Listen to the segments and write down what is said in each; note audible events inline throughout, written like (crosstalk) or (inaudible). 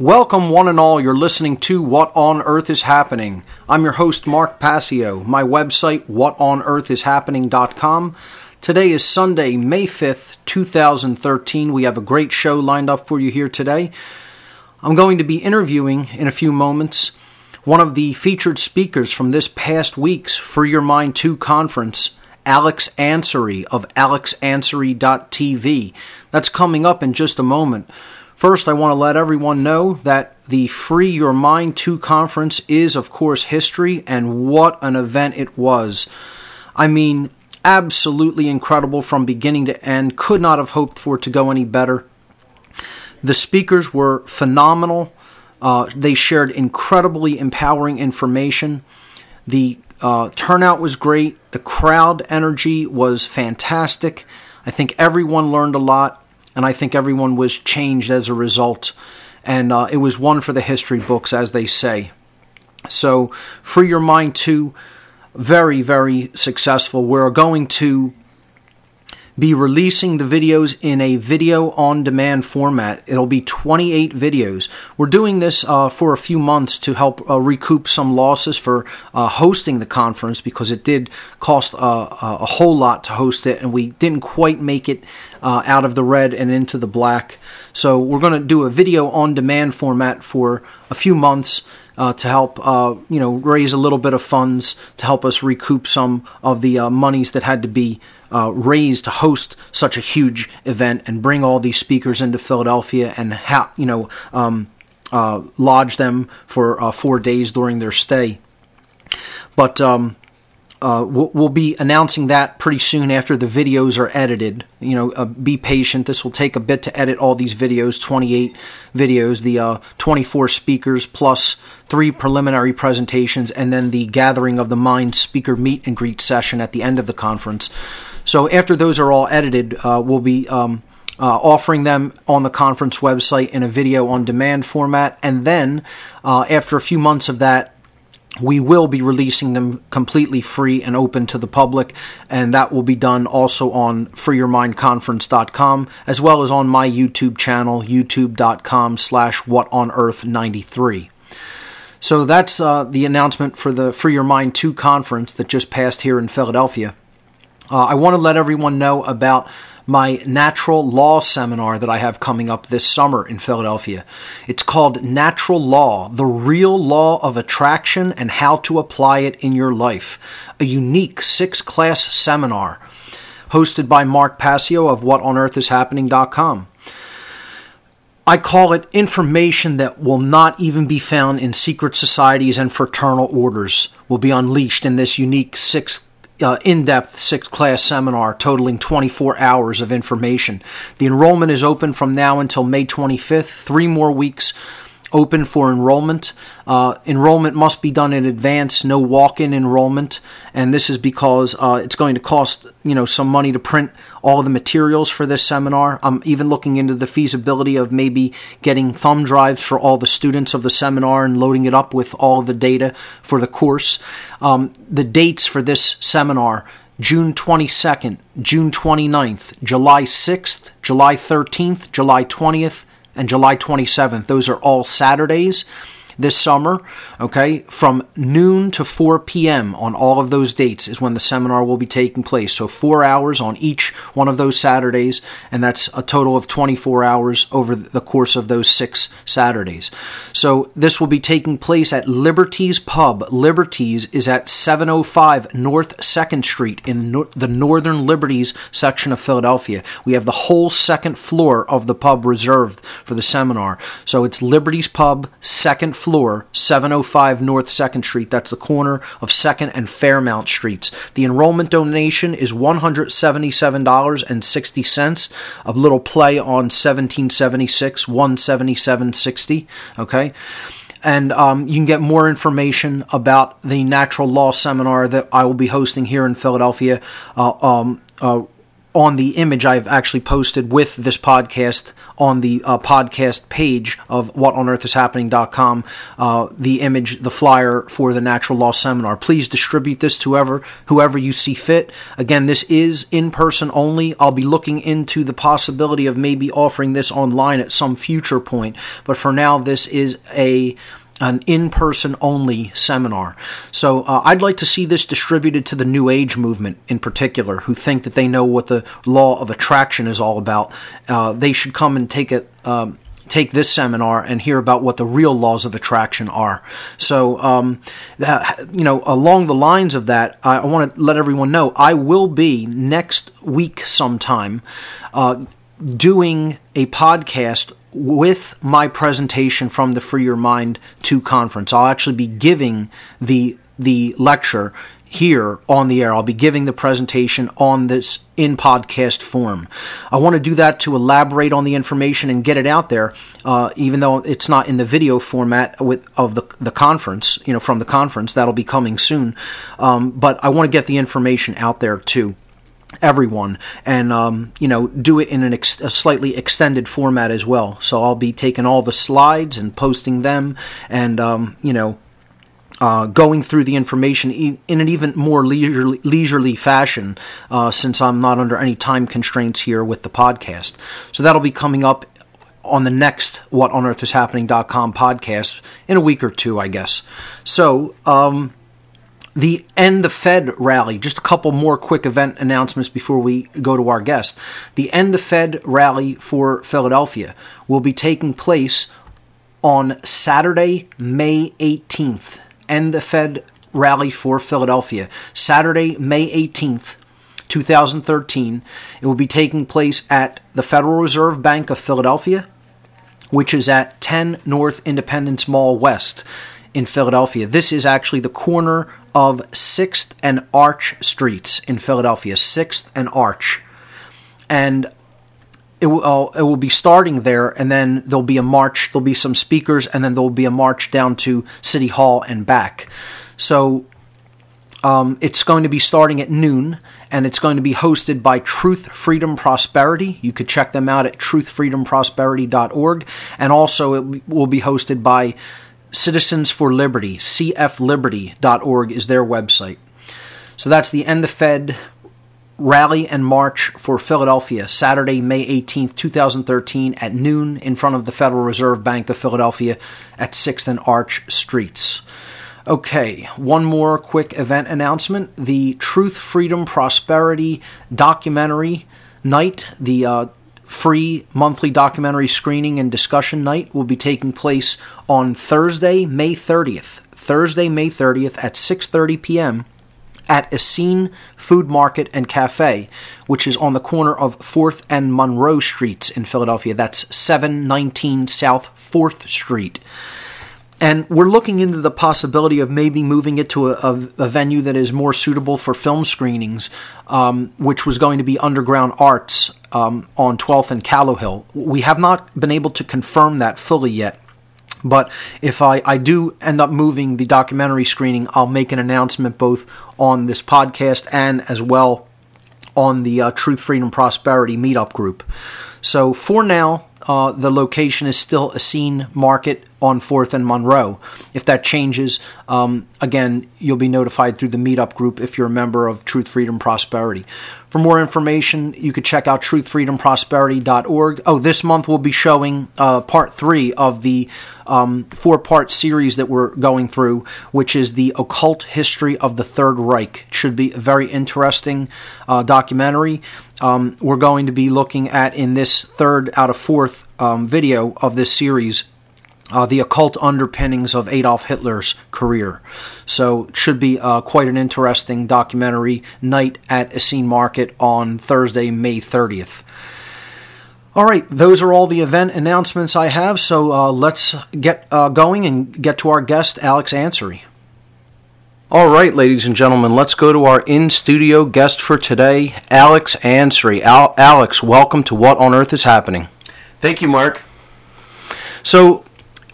Welcome, one and all. You're listening to What on Earth is Happening. I'm your host, Mark Passio. My website, whatonearthishappening.com. Today is Sunday, May 5th, 2013. We have a great show lined up for you here today. I'm going to be interviewing in a few moments one of the featured speakers from this past week's Free Your Mind 2 conference, Alex Ansary of alexansary.tv. That's coming up in just a moment. First, I want to let everyone know that the Free Your Mind 2 conference is, of course, history, and what an event it was. I mean, absolutely incredible from beginning to end. Could not have hoped for to go any better. The speakers were phenomenal. Uh, they shared incredibly empowering information. The uh, turnout was great. The crowd energy was fantastic. I think everyone learned a lot and I think everyone was changed as a result. And uh, it was one for the history books, as they say. So, Free Your Mind 2, very, very successful. We're going to be releasing the videos in a video on demand format. It'll be 28 videos. We're doing this uh, for a few months to help uh, recoup some losses for uh, hosting the conference because it did cost a whole lot to host it and we didn't quite make it uh, out of the red and into the black. So we're going to do a video on demand format for a few months. Uh, to help, uh, you know, raise a little bit of funds to help us recoup some of the uh, monies that had to be uh, raised to host such a huge event and bring all these speakers into Philadelphia and ha- you know um, uh, lodge them for uh, four days during their stay. But um, uh, we'll, we'll, be announcing that pretty soon after the videos are edited. You know, uh, be patient. This will take a bit to edit all these videos 28 videos, the uh, 24 speakers plus three preliminary presentations, and then the Gathering of the Mind speaker meet and greet session at the end of the conference. So after those are all edited, uh, we'll be. Um, uh, offering them on the conference website in a video on demand format. And then, uh, after a few months of that, we will be releasing them completely free and open to the public, and that will be done also on freeyourmindconference.com as well as on my YouTube channel, youtube.com slash whatonearth93. So that's uh, the announcement for the Free Your Mind 2 conference that just passed here in Philadelphia. Uh, I want to let everyone know about my natural law seminar that I have coming up this summer in Philadelphia. It's called Natural Law The Real Law of Attraction and How to Apply It in Your Life, a unique six class seminar hosted by Mark Passio of WhatOnEarthIsHappening.com. I call it information that will not even be found in secret societies and fraternal orders will be unleashed in this unique six uh, in depth six class seminar totaling 24 hours of information. The enrollment is open from now until May 25th, three more weeks open for enrollment. Uh, enrollment must be done in advance, no walk-in enrollment, and this is because uh, it's going to cost you know some money to print all the materials for this seminar. I'm even looking into the feasibility of maybe getting thumb drives for all the students of the seminar and loading it up with all the data for the course. Um, the dates for this seminar. June 22nd, June 29th, July 6th, July 13th, July 20th, and July 27th. Those are all Saturdays this summer, okay, from noon to 4 p.m. on all of those dates is when the seminar will be taking place. So, four hours on each one of those Saturdays, and that's a total of 24 hours over the course of those six Saturdays. So, this will be taking place at Liberties Pub. Liberties is at 705 North 2nd Street in the Northern Liberties section of Philadelphia. We have the whole second floor of the pub reserved for the seminar. So, it's Liberties Pub, second floor floor, 705 North 2nd Street. That's the corner of 2nd and Fairmount Streets. The enrollment donation is $177.60. A little play on 1776, 177.60. Okay and um, you can get more information about the natural law seminar that I will be hosting here in Philadelphia uh, um, uh, on the image I've actually posted with this podcast on the uh, podcast page of whatonearthishappening.com, uh, the image, the flyer for the natural law seminar. Please distribute this to whoever, whoever you see fit. Again, this is in person only. I'll be looking into the possibility of maybe offering this online at some future point, but for now, this is a an in person only seminar. So uh, I'd like to see this distributed to the New Age movement in particular, who think that they know what the law of attraction is all about. Uh, they should come and take it. Um, take this seminar and hear about what the real laws of attraction are. So, um, that, you know, along the lines of that, I, I want to let everyone know I will be next week sometime uh, doing a podcast with my presentation from the Free Your Mind 2 conference. I'll actually be giving the the lecture here on the air. I'll be giving the presentation on this in podcast form. I want to do that to elaborate on the information and get it out there, uh, even though it's not in the video format with of the the conference. You know, from the conference that'll be coming soon. Um, but I want to get the information out there too everyone and um, you know do it in an ex- a slightly extended format as well. So i'll be taking all the slides and posting them and um, you know uh, going through the information in an even more leisurely, leisurely fashion uh, since i'm not under any time constraints here with the podcast. So that'll be coming up on the next what on earth is happening.com podcast in a week or two i guess. So um, the End the Fed rally. Just a couple more quick event announcements before we go to our guest. The End the Fed rally for Philadelphia will be taking place on Saturday, May 18th. End the Fed rally for Philadelphia. Saturday, May 18th. 2013. It will be taking place at the Federal Reserve Bank of Philadelphia, which is at 10 North Independence Mall West in Philadelphia. This is actually the corner of 6th and Arch Streets in Philadelphia. 6th and Arch. And it will, uh, it will be starting there, and then there'll be a march. There'll be some speakers, and then there'll be a march down to City Hall and back. So um, it's going to be starting at noon, and it's going to be hosted by Truth, Freedom, Prosperity. You could check them out at truthfreedomprosperity.org, and also it will be hosted by Citizens for Liberty, cfliberty.org is their website. So that's the End the Fed rally and march for Philadelphia, Saturday, May 18th, 2013, at noon in front of the Federal Reserve Bank of Philadelphia at 6th and Arch Streets. Okay, one more quick event announcement. The Truth, Freedom, Prosperity documentary night, the uh, free monthly documentary screening and discussion night will be taking place on Thursday, May 30th. Thursday, May 30th at 6:30 p.m. at Essene Food Market and Cafe, which is on the corner of 4th and Monroe Streets in Philadelphia. That's 719 South 4th Street. And we're looking into the possibility of maybe moving it to a, a, venue that is more suitable for film screenings, um, which was going to be Underground Arts um, on 12th and Callowhill. We have not been able to confirm that fully yet, But if I, I do end up moving the documentary screening, I'll make an announcement both on this podcast and as well on the uh, Truth, Freedom, Prosperity meetup group. So for now, uh, the location is still Essene Market on 4th and Monroe. If that changes, um, again, you'll be notified through the meetup group if you're a member of Truth, Freedom, Prosperity. For more information, you could check out truthfreedomprosperity.org. Oh, this month we'll be showing uh, part three of the um, four part series that we're going through, which is the occult history of the Third Reich. It should be a very interesting uh, documentary. Um, we're going to be looking at in this third out of fourth um, video of this series uh, the occult underpinnings of Adolf Hitler's career. So it should be uh, quite an interesting documentary night at Essene Market on Thursday, May 30th. All right, those are all the event announcements I have. So uh, let's get uh, going and get to our guest, Alex Ansary. All right, ladies and gentlemen, let's go to our in studio guest for today, Alex Ansary. Al- Alex, welcome to What on Earth is Happening. Thank you, Mark. So,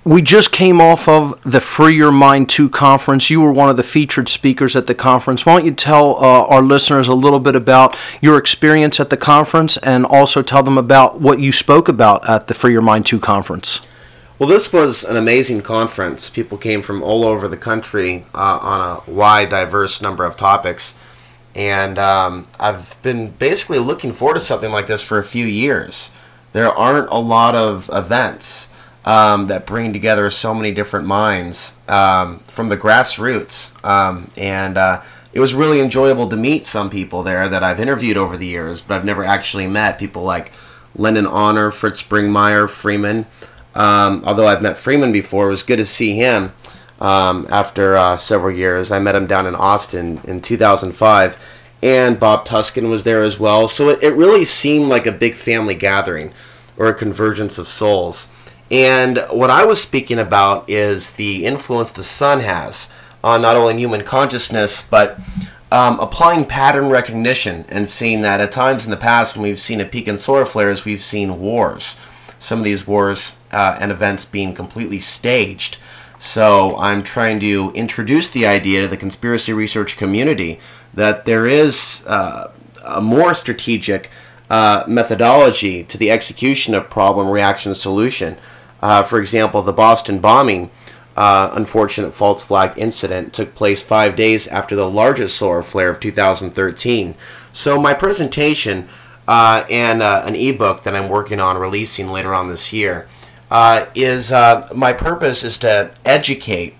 we just came off of the Free Your Mind 2 conference. You were one of the featured speakers at the conference. Why don't you tell uh, our listeners a little bit about your experience at the conference and also tell them about what you spoke about at the Free Your Mind 2 conference? Well, this was an amazing conference. People came from all over the country uh, on a wide, diverse number of topics. And um, I've been basically looking forward to something like this for a few years. There aren't a lot of events um, that bring together so many different minds um, from the grassroots. Um, and uh, it was really enjoyable to meet some people there that I've interviewed over the years, but I've never actually met. People like Lennon Honor, Fritz Springmeier, Freeman. Um, although I've met Freeman before, it was good to see him um, after uh, several years. I met him down in Austin in 2005 and Bob Tuskin was there as well. So it, it really seemed like a big family gathering or a convergence of souls. And what I was speaking about is the influence the sun has on not only human consciousness, but um, applying pattern recognition and seeing that at times in the past when we've seen a peak in solar flares, we've seen wars. Some of these wars uh, and events being completely staged. So I'm trying to introduce the idea to the conspiracy research community that there is uh, a more strategic uh, methodology to the execution of problem reaction solution uh, for example, the Boston bombing, uh, unfortunate false flag incident, took place five days after the largest solar flare of 2013. So, my presentation uh, and uh, an ebook that I'm working on releasing later on this year uh, is uh, my purpose is to educate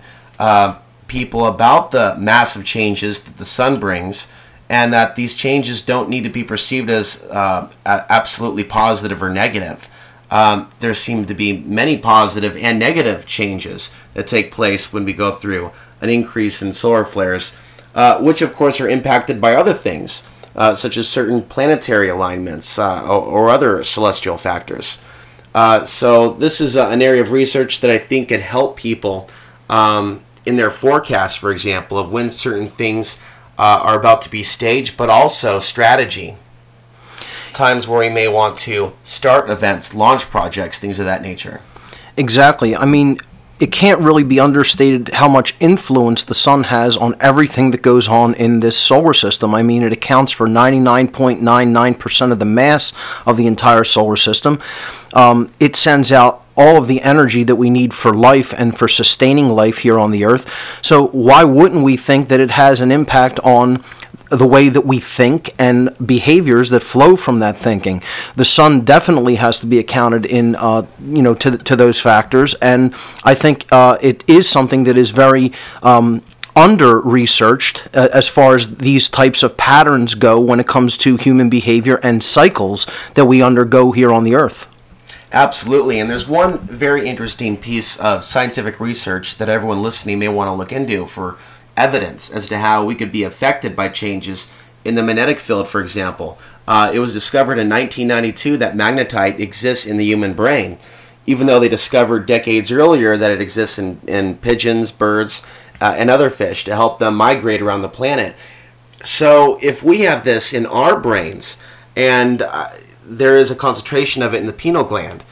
people about the massive changes that the sun brings and that these changes don't need to be perceived as absolutely positive or negative um, there seem to be many positive and negative changes that take place when we go through an increase in solar flares, uh, which of course are impacted by other things, uh, such as certain planetary alignments uh, or, or, other celestial factors. Uh, so, this is uh, an area of research that I think can help people um, in their forecasts, for example, of when certain things uh, are about to be staged, but also strategy times where we may want to start events, launch projects, things of that nature. Exactly. I mean, it can't really be understated how much influence the sun has on everything that goes on in this solar system. I mean, it accounts for 99.99% of the mass of the entire solar system. Um, it sends out all of the energy that we need for life and for sustaining life here on the earth. So, why wouldn't we think that it has an impact on the way that we think and behaviors that flow from that thinking. The sun definitely has to be accounted in, uh, you know, to to those factors, and I think uh, it is something that is very. Um, under researched uh, as far as these types of patterns go when it comes to human behavior and cycles that we undergo here on the earth. Absolutely, and there's one very interesting piece of scientific research that everyone listening may want to look into for evidence as to how we could be affected by changes in the magnetic field, for example. Uh, it was discovered in 1992 that magnetite exists in the human brain, even though they discovered decades earlier that it exists in, in pigeons, birds, uh, and other fish to help them migrate around the planet. So, if we have this in our brains, and uh, there is a concentration of it in the pineal gland,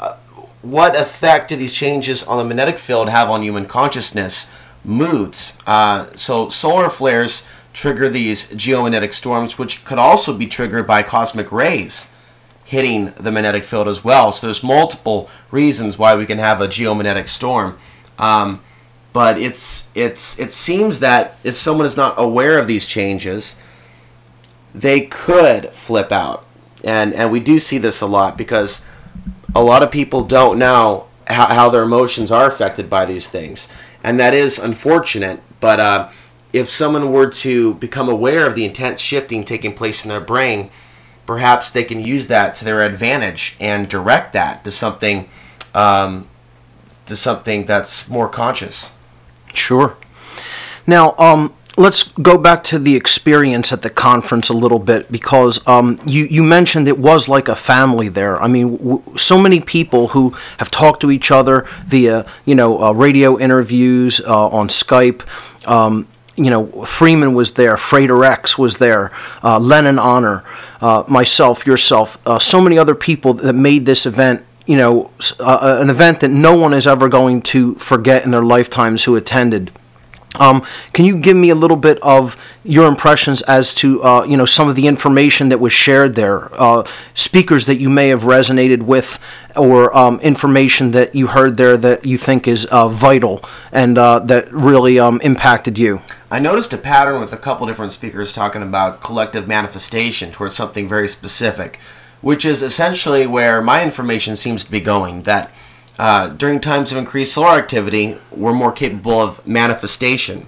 uh, what effect do these changes on the magnetic field have on human consciousness? Moods. Uh, so solar flares trigger these geomagnetic storms, which could also be triggered by cosmic rays hitting the magnetic field as well. So there's multiple reasons why we can have a geomagnetic storm. Um, but it's it's it seems that if someone is not aware of these changes, they could flip out, and and we do see this a lot because a lot of people don't know how, how their emotions are affected by these things, and that is unfortunate. But uh, if someone were to become aware of the intense shifting taking place in their brain, perhaps they can use that to their advantage and direct that to something um, to something that's more conscious. Sure. Now, um, let's go back to the experience at the conference a little bit because um, you, you mentioned it was like a family there. I mean, w- so many people who have talked to each other via, you know, uh, radio interviews uh, on Skype. Um, you know, Freeman was there, Frater X was there, uh, Lennon Honor, uh, myself, yourself, uh, so many other people that made this event you know, uh, an event that no one is ever going to forget in their lifetimes who attended. Um, can you give me a little bit of your impressions as to uh, you know some of the information that was shared there, uh, speakers that you may have resonated with, or um, information that you heard there that you think is uh, vital and uh, that really um, impacted you? I noticed a pattern with a couple different speakers talking about collective manifestation towards something very specific which is essentially where my information seems to be going. That uh, during times of increased solar activity, we're more capable of manifestation.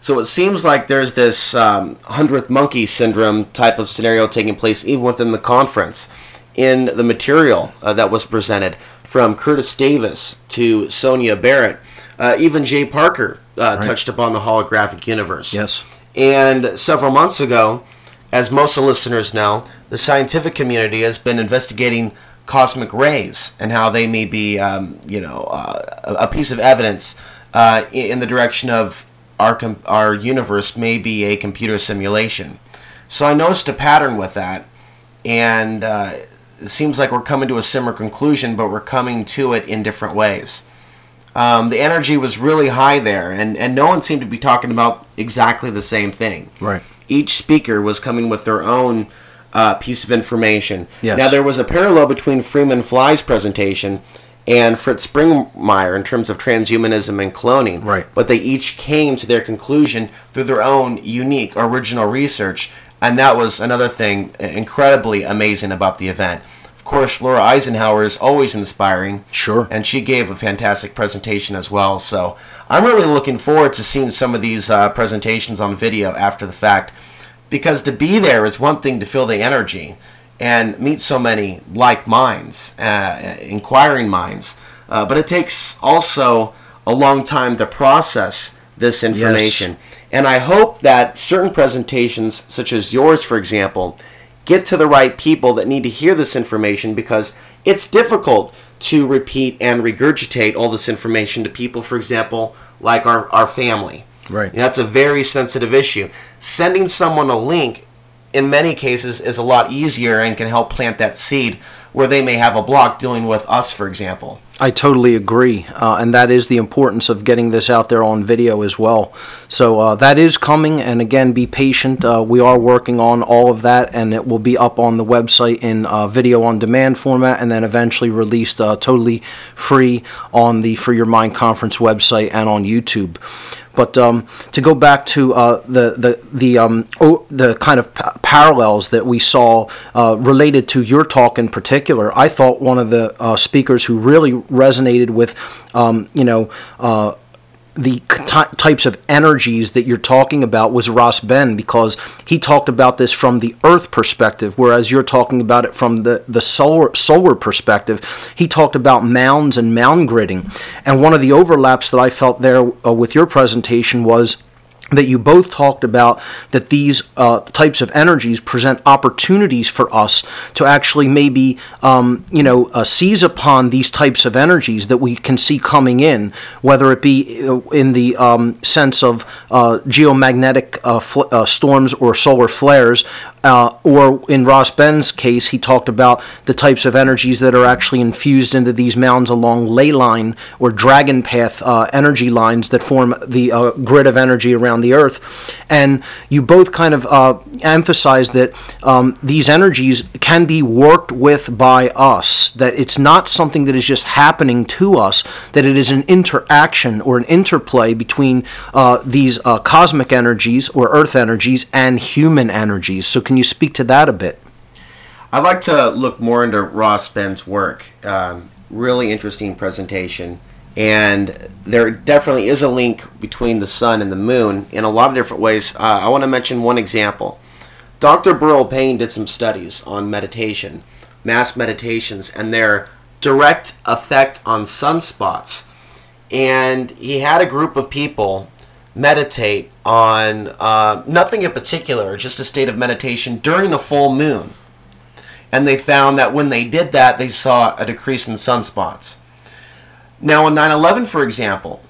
So it seems like there's this um, hundredth monkey syndrome type of scenario taking place even within the conference. In the material uh, that was presented, from Curtis Davis to Sonia Barrett, uh, even Jay Parker uh, right. touched upon the holographic universe. Yes. And several months ago, as most listeners know, the scientific community has been investigating cosmic rays and how they may be, um, you know, uh, a piece of evidence uh, in the direction of our com- our universe may be a computer simulation. So I noticed a pattern with that, and uh, it seems like we're coming to a similar conclusion, but we're coming to it in different ways. Um, the energy was really high there, and, and no one seemed to be talking about exactly the same thing. Right. Each speaker was coming with their own uh, piece of information. Yes. Now there was a parallel between Freeman Fly's presentation and Fritz Springmeier in terms of transhumanism and cloning. Right. But they each came to their conclusion through their own unique original research, and that was another thing incredibly amazing about the event. Of course, Laura Eisenhower is always inspiring. Sure. And she gave a fantastic presentation as well. So I'm really looking forward to seeing some of these uh, presentations on video after the fact because to be there is one thing to feel the energy and meet so many like minds, uh, inquiring minds, uh, but it takes also a long time to process this information. Yes. And I hope that certain presentations, such as yours, for example, get to the right people that need to hear this information because it's difficult to repeat and regurgitate all this information to people, for example, like our, our family. Right. That's a very sensitive issue. Sending someone a link, in many cases, is a lot easier and can help plant that seed where they may have a block dealing with us, for example. I totally agree, uh, and that is the importance of getting this out there on video as well. So uh, that is coming, and again, be patient. Uh, we are working on all of that, and it will be up on the website in uh, video on demand format, and then eventually released uh, totally free on the Free Your Mind Conference website and on YouTube. But um, to go back to uh, the the the um, o- the kind of p- parallels that we saw uh, related to your talk in particular, I thought one of the uh, speakers who really resonated with, um, you know uh, the t- types of energies that you're talking about was Ross Ben because he talked about this from the earth perspective whereas you're talking about it from the, the solar solar perspective. He talked about mounds and mound gridding. And one of the overlaps that I felt there uh, with your presentation was that you both talked about that these uh, types of energies present opportunities for us to actually maybe um, you know uh, seize upon these types of energies that we can see coming in whether it be uh, in the um, sense of uh, geomagnetic uh, fl- uh, storms or solar flares uh, or in Ross Ben's case, he talked about the types of energies that are actually infused into these mounds along ley line or dragon path uh, energy lines that form the uh, grid of energy around the Earth. And you both kind of uh, emphasize that um, these energies can be worked with by us, that it's not something that is just happening to us, that it is an interaction or an interplay between uh, these uh, cosmic energies or Earth energies and human energies. So, can you speak to that a bit? I'd like to look more into Ross Ben's work. Um, really interesting presentation. And there definitely is a link between the sun and the moon in a lot of different ways. Uh, I want to mention one example. Dr. Burl Payne did some studies on meditation, mass meditations, and their direct effect on sunspots. And he had a group of people meditate on uh, nothing in particular, just a state of meditation during the full moon. And they found that when they did that, they saw a decrease in sunspots. Now, on 9 11, for example,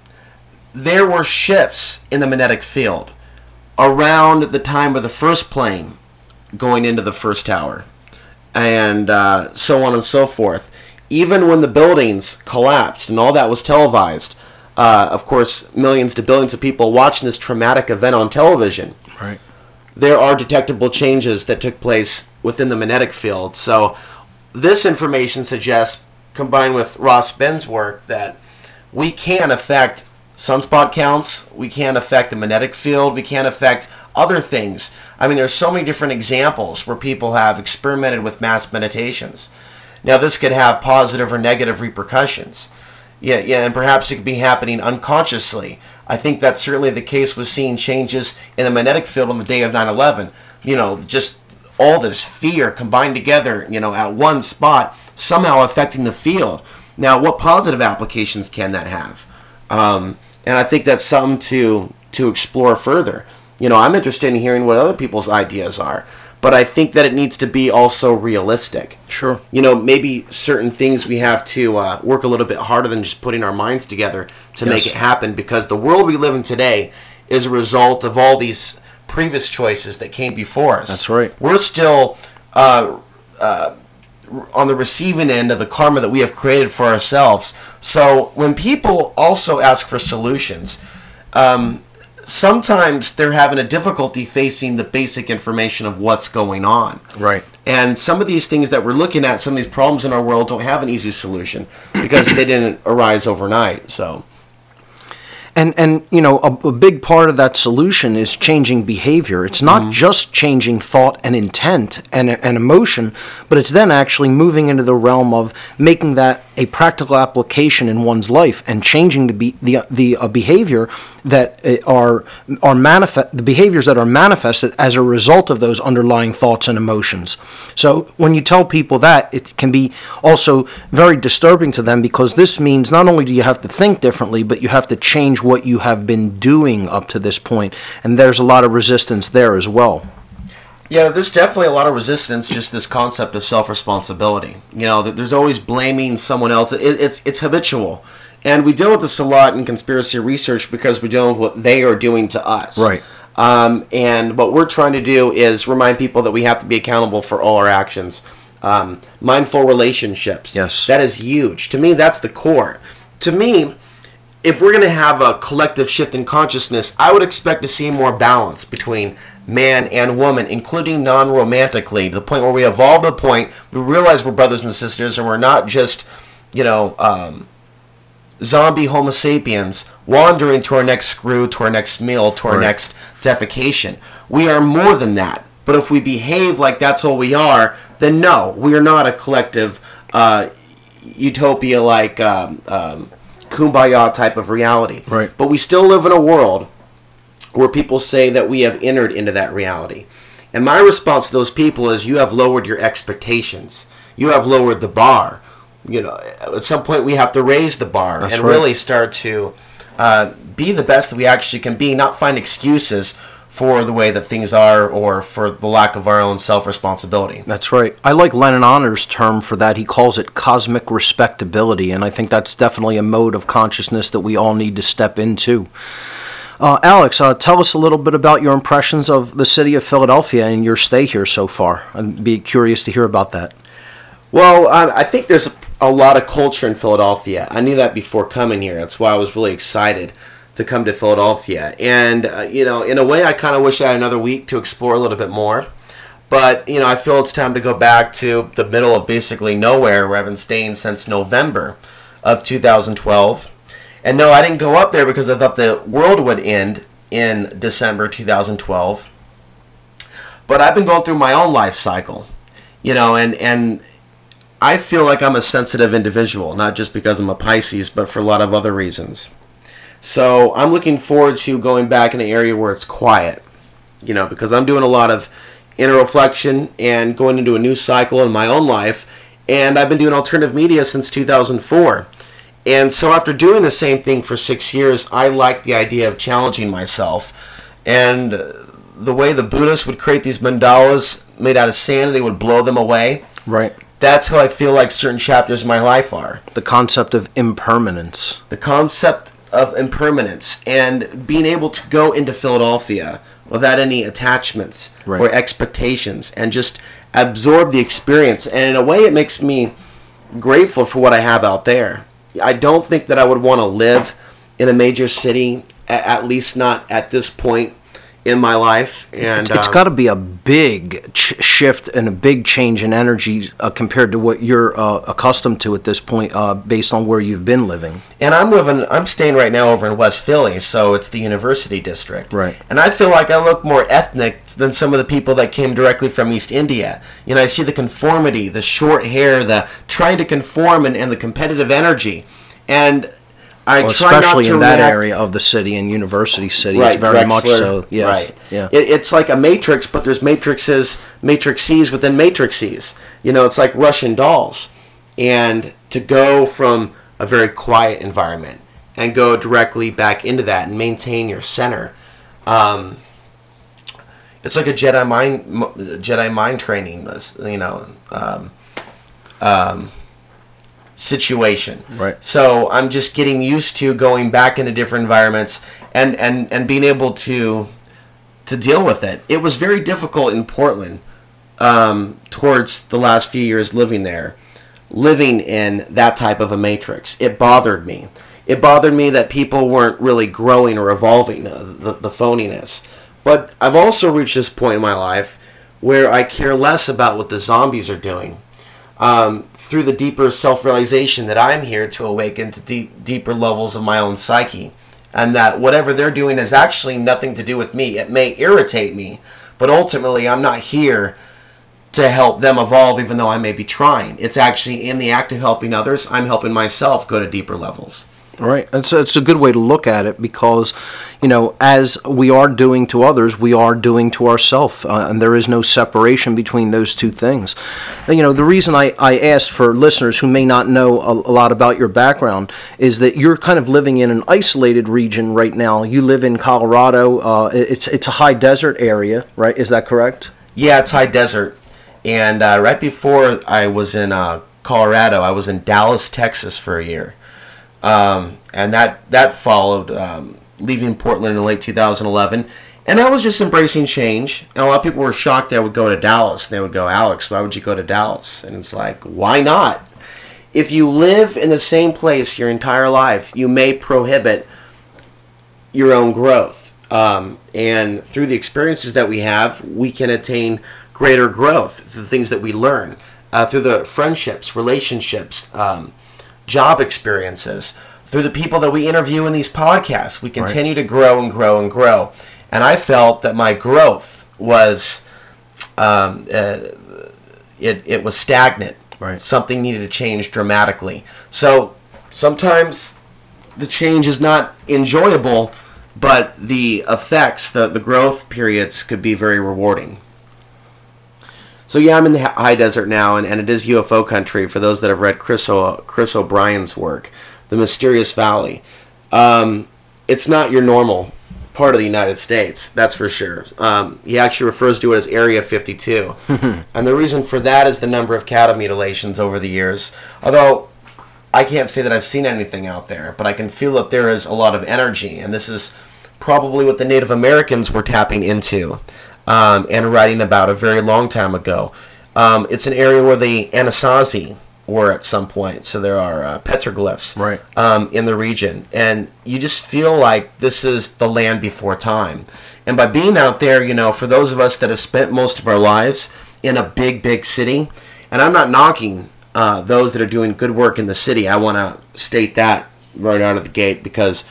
there were shifts in the magnetic field around the time of the first plane going into the first tower, and uh, so on and so forth. Even when the buildings collapsed and all that was televised, uh, of course, millions to billions of people watching this traumatic event on television. Right. There are detectable changes that took place within the magnetic field. So, this information suggests, combined with Ross Ben's work, that we can affect sunspot counts, we can affect the magnetic field, we can affect other things. I mean, there's so many different examples where people have experimented with mass meditations. Now, this could have positive or negative repercussions. Yeah, yeah, and perhaps it could be happening unconsciously. I think that's certainly the case with seeing changes in the magnetic field on the day of 9 11. You know, just all this fear combined together, you know, at one spot, somehow affecting the field. Now, what positive applications can that have? Um, and I think that's something to to explore further. You know, I'm interested in hearing what other people's ideas are but I think that it needs to be also realistic. Sure. You know, maybe certain things we have to uh, work a little bit harder than just putting our minds together to Yes. make it happen because the world we live in today is a result of all these previous choices that came before us. That's right. We're still uh, uh, on the receiving end of the karma that we have created for ourselves. So when people also ask for solutions, um, sometimes they're having a difficulty facing the basic information of what's going on. Right. And some of these things that we're looking at, some of these problems in our world, don't have an easy solution because they didn't arise overnight. So, And and you know a, a big part of that solution is changing behavior. It's not just changing thought and intent and and emotion, but it's then actually moving into the realm of making that a practical application in one's life and changing the be, the the uh, behavior that uh, are are manifest the behaviors that are manifested as a result of those underlying thoughts and emotions. So when you tell people that, it can be also very disturbing to them because this means not only do you have to think differently, but you have to change what you have been doing up to this point, and there's a lot of resistance there as well. yeah, there's definitely a lot of resistance. Just this concept of self responsibility. You know, there's always blaming someone else. It, it's it's habitual, and we deal with this a lot in conspiracy research because we deal with what they are doing to us. Right. Um, and what we're trying to do is remind people that we have to be accountable for all our actions. Um, mindful relationships. Yes. That is huge. To me, that's the core. To me, if we're going to have a collective shift in consciousness, I would expect to see more balance between man and woman, including non romantically, to the point where we evolve to the point we realize we're brothers and sisters and we're not just, you know, um, zombie Homo sapiens wandering to our next screw, to our next meal, to our Right. next defecation. We are more than that. But if we behave like that's all we are, then no, we are not a collective uh, utopia like um, um, kumbaya type of reality. Right. But we still live in a world where people say that we have entered into that reality. And my response to those people is you have lowered your expectations. You have lowered the bar. You know, at some point we have to raise the bar That's and right. really start to uh, be the best that we actually can be, not find excuses for the way that things are or for the lack of our own self responsibility. That's right. I like Lennon Honor's term for that. He calls it cosmic respectability, and I think that's definitely a mode of consciousness that we all need to step into. Uh, Alex, uh, tell us a little bit about your impressions of the city of Philadelphia and your stay here so far. I'd be curious to hear about that. Well, I, I think there's a lot of culture in Philadelphia. I knew that before coming here. That's why I was really excited to come to Philadelphia. And, uh, you know, in a way, I kind of wish I had another week to explore a little bit more. But, you know, I feel it's time to go back to the middle of basically nowhere where I've been staying since November of 2012. And no, I didn't go up there because I thought the world would end in December 2012. But I've been going through my own life cycle, you know, and, and I feel like I'm a sensitive individual, not just because I'm a Pisces, but for a lot of other reasons. So I'm looking forward to going back in an area where it's quiet, you know, because I'm doing a lot of inner reflection and going into a new cycle in my own life. And I've been doing alternative media since 2004. And so after doing the same thing for six years, I like the idea of challenging myself. And the way the Buddhists would create these mandalas made out of sand, they would blow them away. Right that's how I feel like certain chapters of my life are. The concept of impermanence. The concept of impermanence and being able to go into Philadelphia without any attachments right. or expectations and just absorb the experience. And in a way, it makes me grateful for what I have out there. I don't think that I would want to live in a major city, at least not at this point in my life, and it's um, got to be a big ch- shift and a big change in energy uh, compared to what you're uh, accustomed to at this point, uh, based on where you've been living. And I'm living, I'm staying right now over in West Philly, so it's the University District, right? And I feel like I look more ethnic than some of the people that came directly from East India. You know, I see the conformity, the short hair, the trying to conform, and, and the competitive energy, and I well, especially in that area of the city and university city right, very Drexel, much so. Yes, right. Yeah. It, it's like a matrix, but there's matrices, matrices within matrices. You know, it's like Russian dolls, and to go from a very quiet environment and go directly back into that and maintain your center. Um, it's like a Jedi mind Jedi mind training. You know. Um, um, situation. Right. So I'm just getting used to going back into different environments and, and, and being able to to deal with it. It was very difficult in Portland um, towards the last few years living there, living in that type of a matrix. It bothered me. It bothered me that people weren't really growing or evolving, uh, the, the phoniness. But I've also reached this point in my life where I care less about what the zombies are doing. Um, through the deeper self realization that I'm here to awaken to deep, deeper levels of my own psyche. And that whatever they're doing has actually nothing to do with me. It may irritate me, but ultimately I'm not here to help them evolve, even though I may be trying. It's actually in the act of helping others, I'm helping myself go to deeper levels. Right. It's, it's a good way to look at it because, you know, as we are doing to others, we are doing to ourselves. Uh, and there is no separation between those two things. And, you know, the reason I, I asked for listeners who may not know a, a, lot about your background is that you're kind of living in an isolated region right now. You live in Colorado. Uh, it's, it's a high desert area, right? Is that correct? Yeah, it's high desert. And uh, right before I was in uh, Colorado, I was in Dallas, Texas for a year. Um, and that that followed um, leaving Portland in late 2011. And I was just embracing change. And a lot of people were shocked that I would go to Dallas. They would go, Alex, why would you go to Dallas? And it's like, why not? If you live in the same place your entire life, you may prohibit your own growth. Um, and through the experiences that we have, we can attain greater growth, the things that we learn, uh, through the friendships, relationships, um, job experiences, through the people that we interview in these podcasts. We continue right. to grow and grow and grow. And I felt that my growth was, um, uh, it, it was stagnant. Right. Something needed to change dramatically. So sometimes the change is not enjoyable, but the effects, the, the growth periods could be very rewarding. So yeah, I'm in the high desert now, and, and it is UFO country for those that have read Chris, o, Chris O'Brien's work, The Mysterious Valley. Um, it's not your normal part of the United States, that's for sure. Um, he actually refers to it as Area 52. (laughs) and the reason for that is the number of cattle mutilations over the years. Although I can't say that I've seen anything out there, but I can feel that there is a lot of energy, and this is probably what the Native Americans were tapping into um, and writing about a very long time ago. Um, it's an area where the Anasazi were at some point, so there are uh, petroglyphs Right. um, in the region, and you just feel like this is the land before time. And by being out there, you know, for those of us that have spent most of our lives in a big, big city, and I'm not knocking uh, those that are doing good work in the city. I want to state that right out of the gate because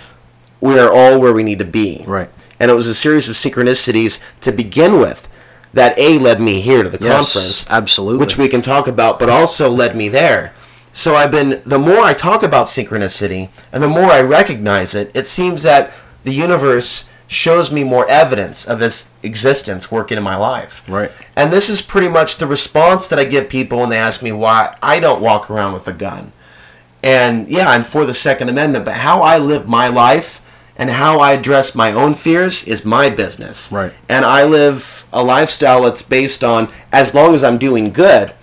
we are all where we need to be. Right. And it was a series of synchronicities to begin with that A led me here to the Yes, conference. absolutely. Which we can talk about, but also led me there. So I've been, the more I talk about synchronicity and the more I recognize it, it seems that the universe shows me more evidence of its existence working in my life. Right. And this is pretty much the response that I give people when they ask me why I don't walk around with a gun. And yeah, I'm for the Second Amendment, but how I live my life and how I address my own fears is my business. Right. And I live a lifestyle that's based on as long as I'm doing good,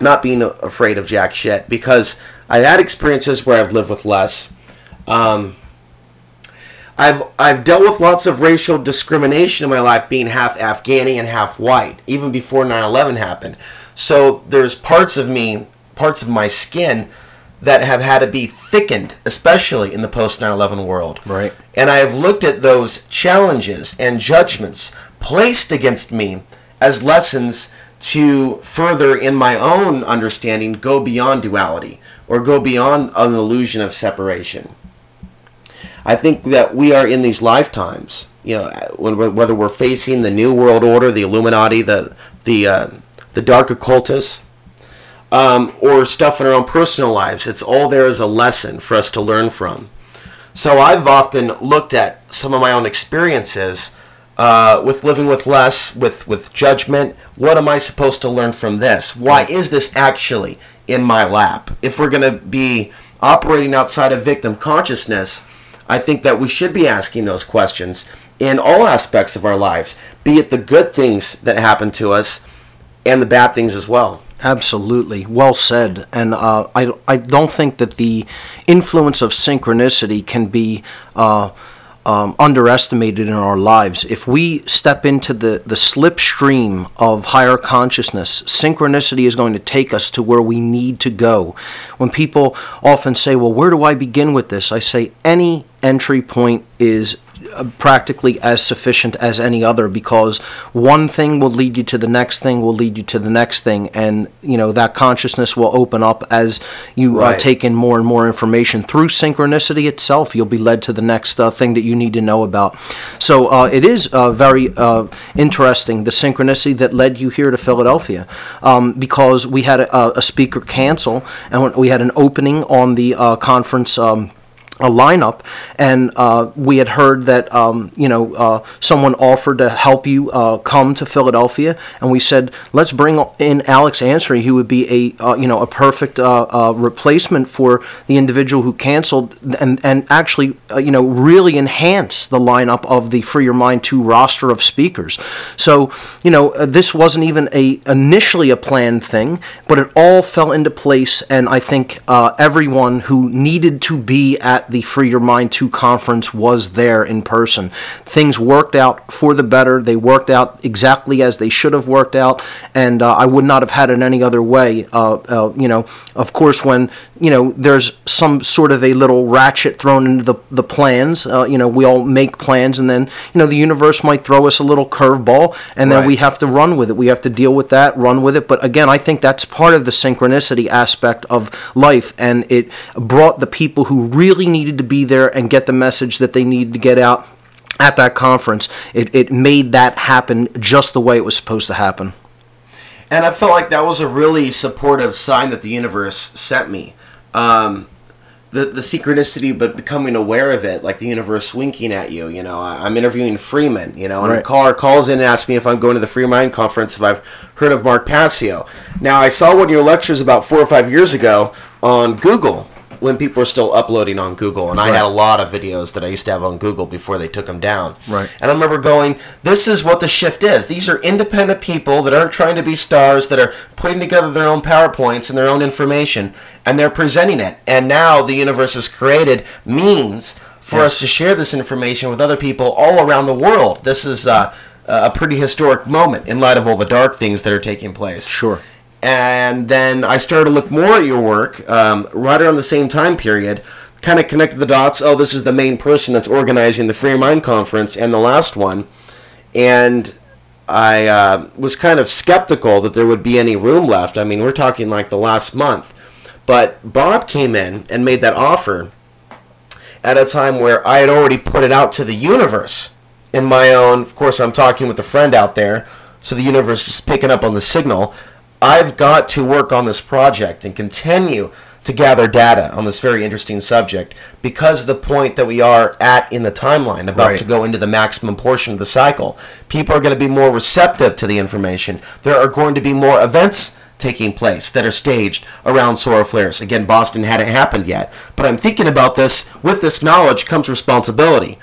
not being afraid of jack shit because I've had experiences where I've lived with less. Um, I've I've dealt with lots of racial discrimination in my life, being half Afghani and half white, even before 9/11 happened. So there's parts of me, parts of my skin, that have had to be thickened, especially in the post 9/11 world. Right. And I have looked at those challenges and judgments placed against me as lessons to further, in my own understanding, go beyond duality or go beyond an illusion of separation. I think that we are in these lifetimes, you know, whether we're facing the New World Order, the Illuminati, the the uh, the dark occultists, um, or stuff in our own personal lives. It's all there as a lesson for us to learn from. So I've often looked at some of my own experiences uh, with living with less, with with judgment. What am I supposed to learn from this? Why is this actually in my lap? If we're going to be operating outside of victim consciousness, I think that we should be asking those questions in all aspects of our lives, be it the good things that happen to us and the bad things as well. Absolutely, well said. And uh, I, I don't think that the influence of synchronicity can be uh, um, underestimated in our lives. If we step into the, the slipstream of higher consciousness, synchronicity is going to take us to where we need to go. When people often say, Well, where do I begin with this? I say, Any entry point is practically as sufficient as any other because one thing will lead you to the next thing will lead you to the next thing and you know that consciousness will open up as you uh, take in more and more information. Through synchronicity itself you'll be led to the next uh, thing that you need to know about. So uh, it is uh, very uh, interesting the synchronicity that led you here to Philadelphia um, because we had a, a speaker cancel and we had an opening on the uh, conference um, a lineup, and uh, we had heard that um, you know uh, someone offered to help you uh, come to Philadelphia, and we said let's bring in Alex Ansary, who would be a uh, you know a perfect uh, uh, replacement for the individual who canceled, and and actually you know really enhance the lineup of the Free Your Mind Two roster of speakers. So you know this wasn't even a initially a planned thing, but it all fell into place, and I think everyone who needed to be at the Free Your Mind 2 conference was there in person. Things worked out for the better. They worked out exactly as they should have worked out, and uh, I would not have had it any other way. Uh, uh, you know, of course, when you know there's some sort of a little ratchet thrown into the the plans. Uh, you know, we all make plans, and then you know the universe might throw us a little curveball, and then Right. we have to run with it. We have to deal with that, run with it. But again, I think that's part of the synchronicity aspect of life, and it brought the people who really needed to be there and get the message that they needed to get out at that conference. It, it made that happen just the way it was supposed to happen. And I felt like that was a really supportive sign that the universe sent me. Um, the, the synchronicity, but becoming aware of it, like the universe winking at you. You know, I'm interviewing Freeman, you know, and a Right. caller calls in and asks me if I'm going to the Free Mind Conference, if I've heard of Mark Passio. Now, I saw one of your lectures about four or five years ago on Google when people were still uploading on Google, and I had a lot of videos that I used to have on Google before they took them down. Right. And I remember going, this is what the shift is. These are independent people that aren't trying to be stars, that are putting together their own PowerPoints and their own information, and they're presenting it. And now the universe has created means for us to share this information with other people all around the world. This is uh, a pretty historic moment in light of all the dark things that are taking place. Sure. And then I started to look more at your work um, right around the same time period. Kind of connected the dots. Oh, this is the main person that's organizing the Free Mind conference and the last one. And I uh, was kind of skeptical that there would be any room left. I mean, we're talking like the last month. But Bob came in and made that offer at a time where I had already put it out to the universe in my own. Of course, I'm talking with a friend out there, so the universe is picking up on the signal. I've got to work on this project and continue to gather data on this very interesting subject because the point that we are at in the timeline, about Right. to go into the maximum portion of the cycle. People are going to be more receptive to the information. There are going to be more events taking place that are staged around solar flares. Again, Boston hadn't happened yet, but I'm thinking about this. With this knowledge comes responsibility.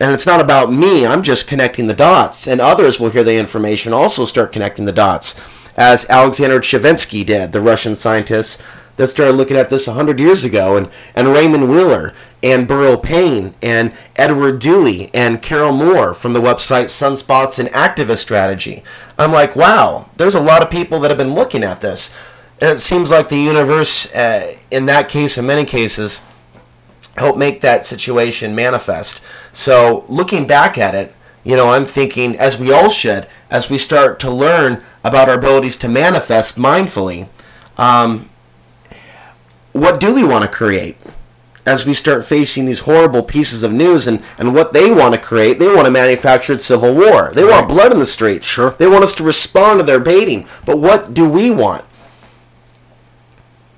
And it's not about me, I'm just connecting the dots. And others will hear the information, also start connecting the dots. As Alexander Cherinsky did, the Russian scientist that started looking at this 100 years ago, and, and Raymond Wheeler, and Burrow Payne, and Edward Dewey, and Carol Moore from the website Sunspots and Activist Strategy. I'm like, wow, there's a lot of people that have been looking at this. And it seems like the universe, uh, in that case, in many cases, helped make that situation manifest. So looking back at it, you know, I'm thinking, as we all should, as we start to learn about our abilities to manifest mindfully, um, what do we want to create? As we start facing these horrible pieces of news and, and what they want to create, they want a manufactured civil war. They want blood in the streets. Sure. They want us to respond to their baiting. But what do we want?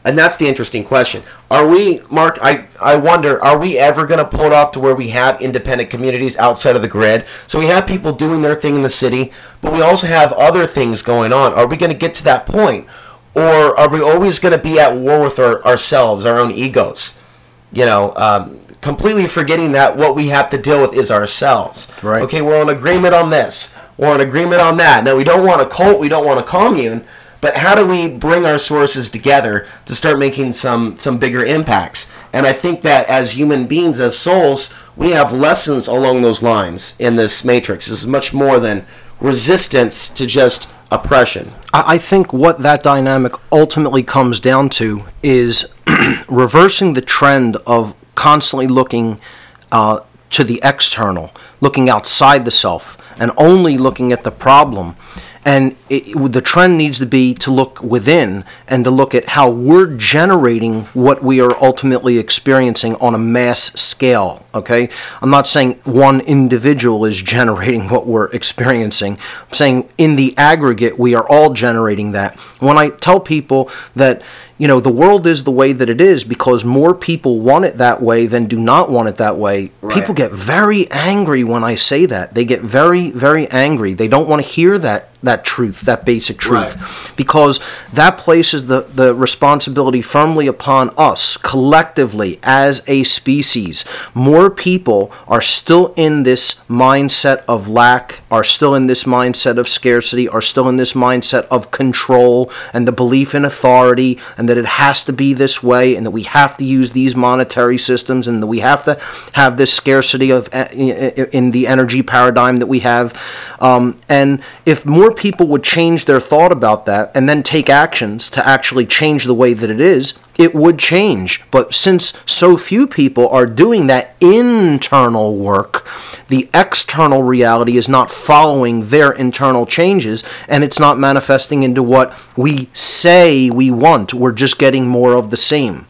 And that's the interesting question. Are we, Mark, I, I wonder, are we ever going to pull it off to where we have independent communities outside of the grid? So we have people doing their thing in the city, but we also have other things going on. Are we going to get to that point? Or are we always going to be at war with our, ourselves, our own egos? You know, um, completely forgetting that what we have to deal with is ourselves. Right. Okay, we're on agreement on this. We're on agreement on that. Now, we don't want a cult, we don't want a commune, but how do we bring our sources together to start making some, some bigger impacts? And I think that as human beings, as souls, we have lessons along those lines in this matrix. This is much more than resistance to just oppression. I think what that dynamic ultimately comes down to is (clears throat) reversing the trend of constantly looking uh, to the external, looking outside the self, and only looking at the problem. And it, the trend needs to be to look within and to look at how we're generating what we are ultimately experiencing on a mass scale. Okay, I'm not saying one individual is (laughs) generating what we're experiencing. I'm saying in the aggregate, we are all generating that. When I tell people that you know the world is the way that it is because more people want it that way than do not want it that way people get very angry when i say that they get very very angry they don't want to hear that that truth that basic truth. Right. because that places the the responsibility firmly upon us collectively as a species. More people are still in this mindset of lack are still in this mindset of scarcity are still in this mindset of control and the belief in authority and that it has to be this way and that we have to use these monetary systems and that we have to have this scarcity of e- i- in the energy paradigm that we have. Um, and if more people would change their thought about that and then take actions to actually change the way that it is it would change. But since so few people are doing that internal work, the external reality is not following their internal changes and it's not manifesting into what we say we want. We're just getting more of the same.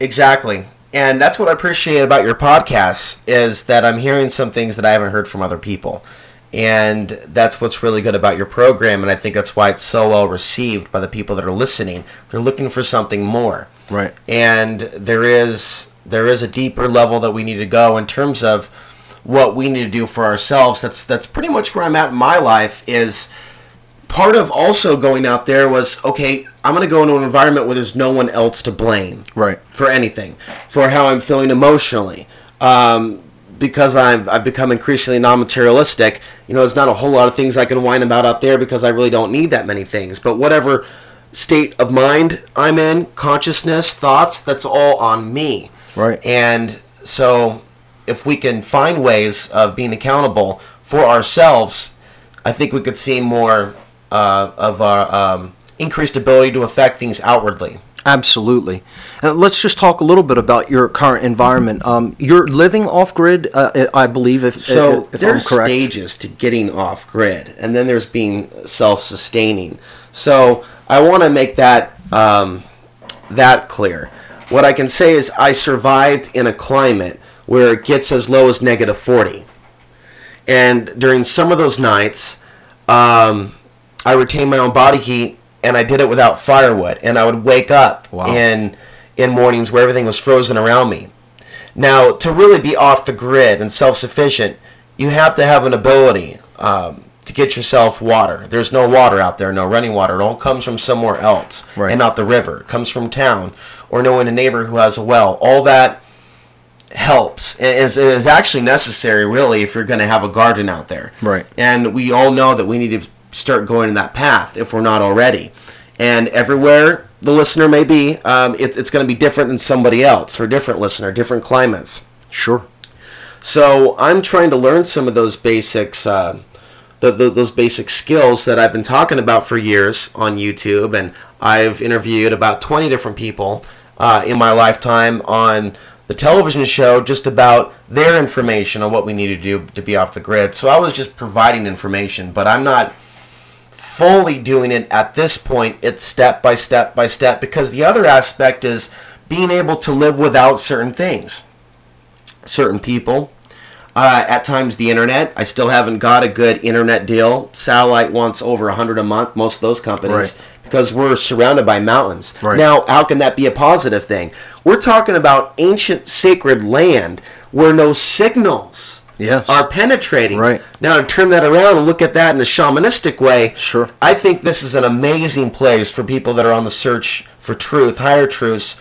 Exactly. And that's what I appreciate about your podcast is that I'm hearing some things that I haven't heard from other people. And that's what's really good about your program and I think that's why it's so well received by the people that are listening. They're looking for something more. Right. And there is there is a deeper level that we need to go in terms of what we need to do for ourselves. That's that's pretty much where I'm at in my life is part of also going out there was okay, I'm going to go into an environment where there's no one else to blame Right. for anything, for how I'm feeling emotionally. Um, because I'm, I've become increasingly non-materialistic, you know, there's not a whole lot of things I can whine about out there because I really don't need that many things. But whatever state of mind I'm in, consciousness, thoughts, that's all on me. Right. And so if we can find ways of being accountable for ourselves, I think we could see more uh, of our um, increased ability to affect things outwardly. Absolutely. Uh, let's just talk a little bit about your current environment. Um, you're living off grid, uh, I believe, if, So if there's I'm correct. stages to getting off grid, and then there's being self-sustaining. So I want to make that um, that clear. What I can say is I survived in a climate where it gets as low as negative 40, and during some of those nights, um, I retained my own body heat, and I did it without firewood, and I would wake up Wow. in in mornings where everything was frozen around me. Now, to really be off the grid and self sufficient, you have to have an ability um, to get yourself water. There's no water out there, no running water. It all comes from somewhere else Right. and not the river. It comes from town or knowing a neighbor who has a well. All that helps and is, is actually necessary, really, if you're going to have a garden out there. Right. And we all know that we need to start going in that path if we're not already. And everywhere the listener may be, um, it, it's going to be different than somebody else or different listener, different climates. Sure. So I'm trying to learn some of those basics, uh, the, the, those basic skills that I've been talking about for years on YouTube, and I've interviewed about 20 different people uh, in my lifetime on the television show just about their information on what we need to do to be off the grid. So I was just providing information, but I'm not fully doing it at this point. It's step by step by step because the other aspect is being able to live without certain things certain people. Uh, at times, the internet. I still haven't got a good internet deal. Satellite wants over a hundred a month. Most of those companies, Right. because we're surrounded by mountains. Right. Now, how can that be a positive thing? We're talking about ancient sacred land where no signals Yes. are penetrating. Right. Now, to turn that around and look at that in a shamanistic way, Sure. I think this is an amazing place for people that are on the search for truth, higher truths,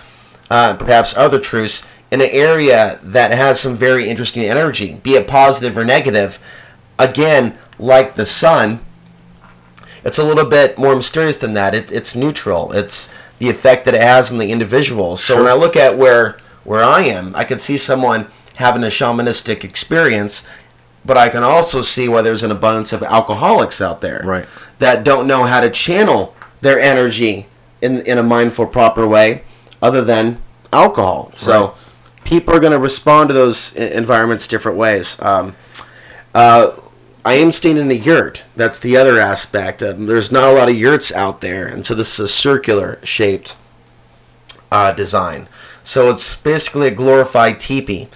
uh, perhaps other truths, in an area that has some very interesting energy, be it positive or negative. Again, like the sun, it's a little bit more mysterious than that. It, it's neutral. It's the effect that it has on the individual. So when I look at where where I am, I can see someone having a shamanistic experience, but I can also see why there's an abundance of alcoholics out there Right. that don't know how to channel their energy in in a mindful, proper way, other than alcohol. So Right. people are going to respond to those environments different ways. Um, uh, I am staying in a yurt. That's the other aspect. Um, there's not a lot of yurts out there, and so this is a circular shaped uh, design. So it's basically a glorified teepee.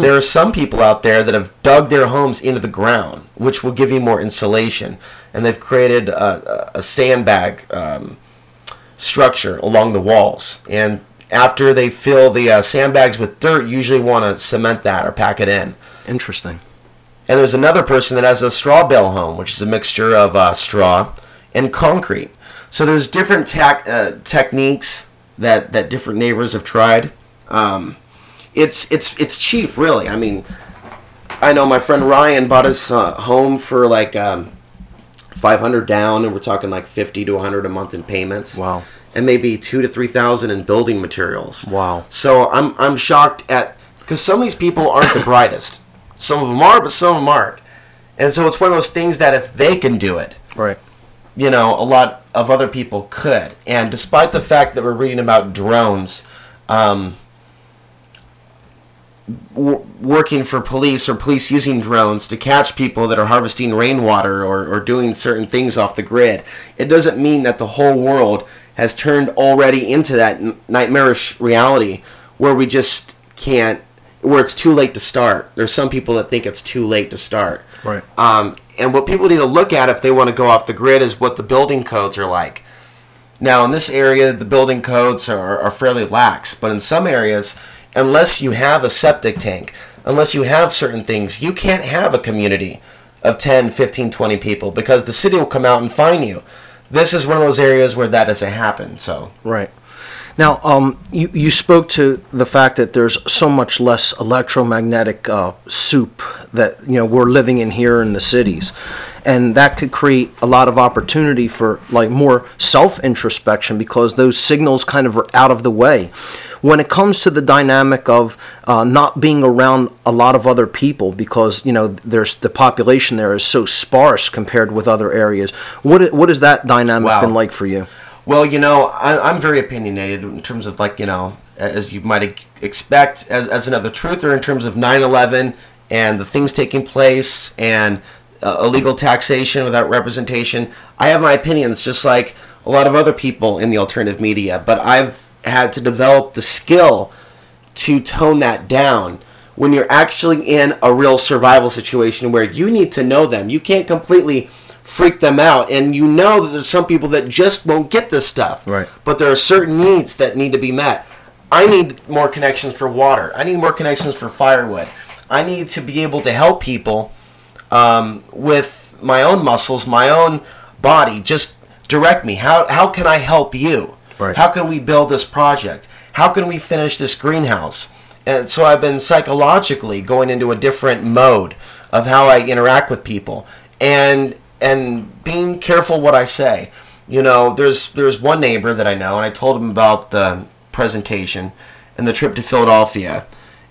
There are some people out there that have dug their homes into the ground, which will give you more insulation, and they've created a, a sandbag um, structure along the walls. And after they fill the uh, sandbags with dirt, usually want to cement that or pack it in. Interesting. And there's another person that has a straw bale home, which is a mixture of uh, straw and concrete. So there's different tac- uh, techniques that, that different neighbors have tried. Um, it's it's it's cheap, really. I mean, I know my friend Ryan bought his uh, home for like um, 500 down, and we're talking like 50 to 100 a month in payments. Wow. And maybe two to three thousand in building materials. Wow. So I'm I'm shocked at because some of these people aren't the (coughs) brightest. Some of them are, but some of them aren't. And so it's one of those things that if they can do it, Right. you know, a lot of other people could. And despite the fact that we're reading about drones um, w- working for police or police using drones to catch people that are harvesting rainwater or, or doing certain things off the grid, it doesn't mean that the whole world has turned already into that nightmarish reality where we just can't, where it's too late to start. There's some people that think it's too late to start. Right. Um, and what people need to look at if they want to go off the grid is what the building codes are like. Now, in this area, the building codes are, are fairly lax, but in some areas, unless you have a septic tank, unless you have certain things, you can't have a community of 10, 15, 20 people because the city will come out and fine you. This is one of those areas where that doesn't happen. So, Right. Now, um, you, you spoke to the fact that there's so much less electromagnetic uh, soup that you know we're living in here in the cities, and that could create a lot of opportunity for like more self introspection because those signals kind of are out of the way. When it comes to the dynamic of uh, not being around a lot of other people because you know there's the population there is so sparse compared with other areas, what what has that dynamic Wow. been like for you? Well, you know, I, I'm very opinionated in terms of like you know, as you might expect, as, as another truther in terms of 9/11 and the things taking place and uh, illegal taxation without representation. I have my opinions, just like a lot of other people in the alternative media. But I've had to develop the skill to tone that down when you're actually in a real survival situation where you need to know them. You can't completely freak them out, and you know that there's some people that just won't get this stuff. Right. But there are certain needs that need to be met. I need more connections for water. I need more connections for firewood. I need to be able to help people um, with my own muscles, my own body. Just direct me. How how can I help you? Right. How can we build this project? How can we finish this greenhouse? And so I've been psychologically going into a different mode of how I interact with people and and being careful what I say. You know, there's there's one neighbor that I know and I told him about the presentation and the trip to Philadelphia.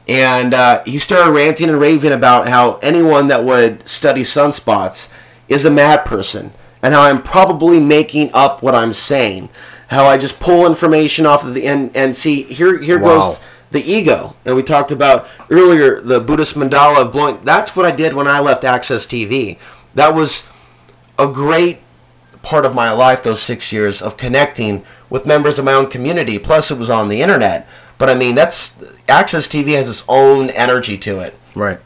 And uh, he started ranting and raving about how anyone that would study sunspots is a mad person, and how I'm probably making up what I'm saying. How I just pull information off of the and and see here here Wow. goes the ego that we talked about earlier, the Buddhist mandala of blowing. That's what I did when I left Access TV. That was a great part of my life those six years of connecting with members of my own community. Plus, it was on the internet. But I mean, that's Access TV has its own energy to it. Right.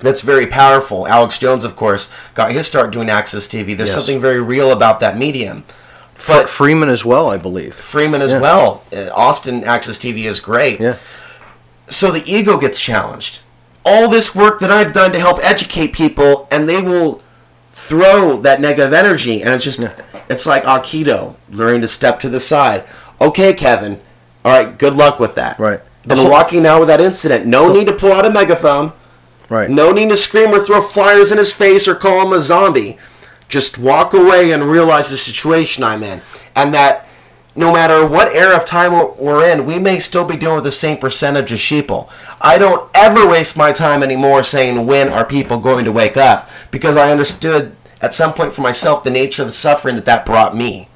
That's very powerful. Alex Jones, of course, got his start doing Access TV. There's Yes. something very real about that medium. But Freeman as well, I believe. Freeman as Yeah. well. Uh, Austin Access TV is great. Yeah. So the ego gets challenged. All this work that I've done to help educate people, and they will throw that negative energy, and it's just, it's like Aikido, learning to step to the side. Okay, Kevin. All right, good luck with that. Right. And walking out with that incident. No need to pull out a megaphone. Right. No need to scream or throw flyers in his face or call him a zombie. Just walk away and realize the situation I'm in. And that no matter what era of time we're- in, we may still be dealing with the same percentage of sheeple. I don't ever waste my time anymore saying when are people going to wake up because I understood at some point for myself the nature of the suffering that that brought me.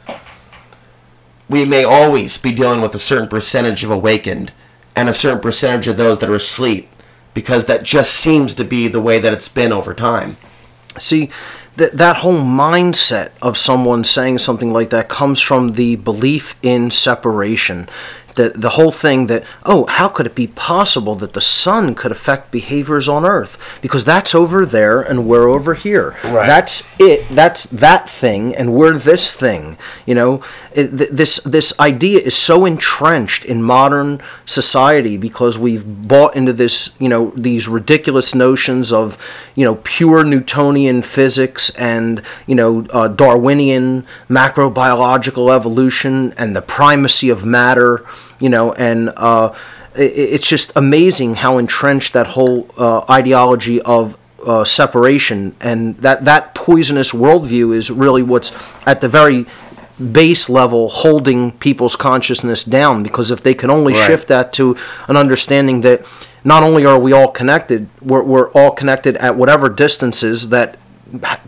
We may always be dealing with a certain percentage of awakened and a certain percentage of those that are asleep because that just seems to be the way that it's been over time. See, that that whole mindset of someone saying something like that comes from the belief in separation. The, the whole thing that, oh, how could it be possible that the sun could affect behaviors on Earth? Because that's over there and we're over here. Right. That's it. That's that thing and we're this thing. You know, it, th- this, this idea is so entrenched in modern society because we've bought into this, you know, these ridiculous notions of, you know, pure Newtonian physics and, you know, uh, Darwinian macrobiological evolution and the primacy of matter, you know, and uh, i- i- it's just amazing how entrenched that whole uh, ideology of uh, separation and that that poisonous worldview is really what's at the very base level holding people's consciousness down because if they can only Right. shift that to an understanding that not only are we all connected we're, we're all connected at whatever distances that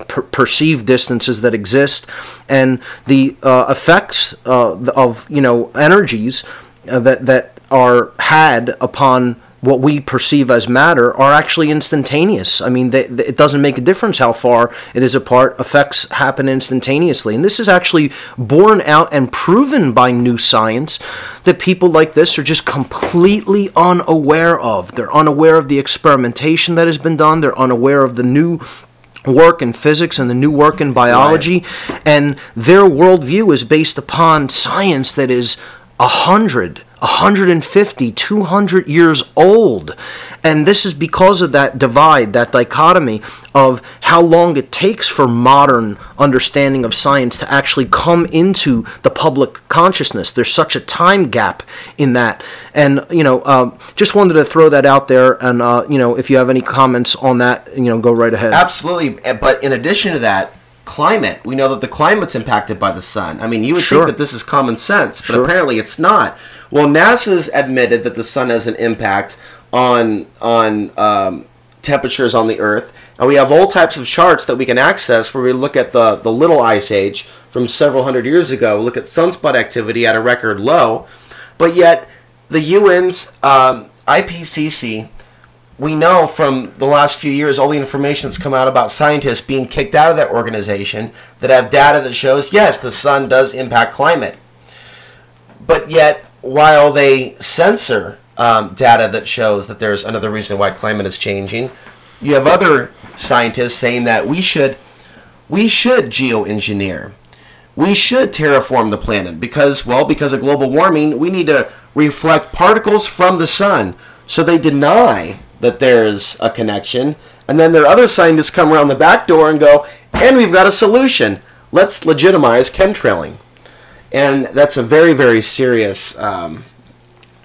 per- perceived distances that exist and the uh, effects uh, of you know energies uh, that that are had upon what we perceive as matter are actually instantaneous. I mean, they, they- it doesn't make a difference how far it is apart. Effects happen instantaneously. And this is actually borne out and proven by new science that people like this are just completely unaware of. They're unaware of the experimentation that has been done, they're unaware of the new work in physics and the new work in biology and their worldview is based upon science that is a hundred 150 200 years old. And this is because of that divide that dichotomy of how long it takes for modern understanding of science to actually come into the public consciousness. There's such a time gap in that. And you know uh, just wanted to throw that out there and uh, you know if you have any comments on that you know go right ahead. Absolutely, eh, but in addition to that, climate. We know that the climate's impacted by the sun. I mean, you would Sure. think that this is common sense, but Sure. apparently it's not. Well, NASA's admitted that the sun has an impact on on um, temperatures on the Earth, and we have all types of charts that we can access where we look at the the little ice age from several hundred years ago, look at sunspot activity at a record low, but yet the UN's um, IPCC we know from the last few years all the information that's come out about scientists being kicked out of that organization that have data that shows yes the sun does impact climate. But yet while they censor um, data that shows that there's another reason why climate is changing you have other scientists saying that we should we should geoengineer. We should terraform the planet because well because of global warming we need to reflect particles from the sun. So they deny that there's a connection and then their other scientists come around the back door and go and we've got a solution let's legitimize chemtrailing and that's a very very serious um,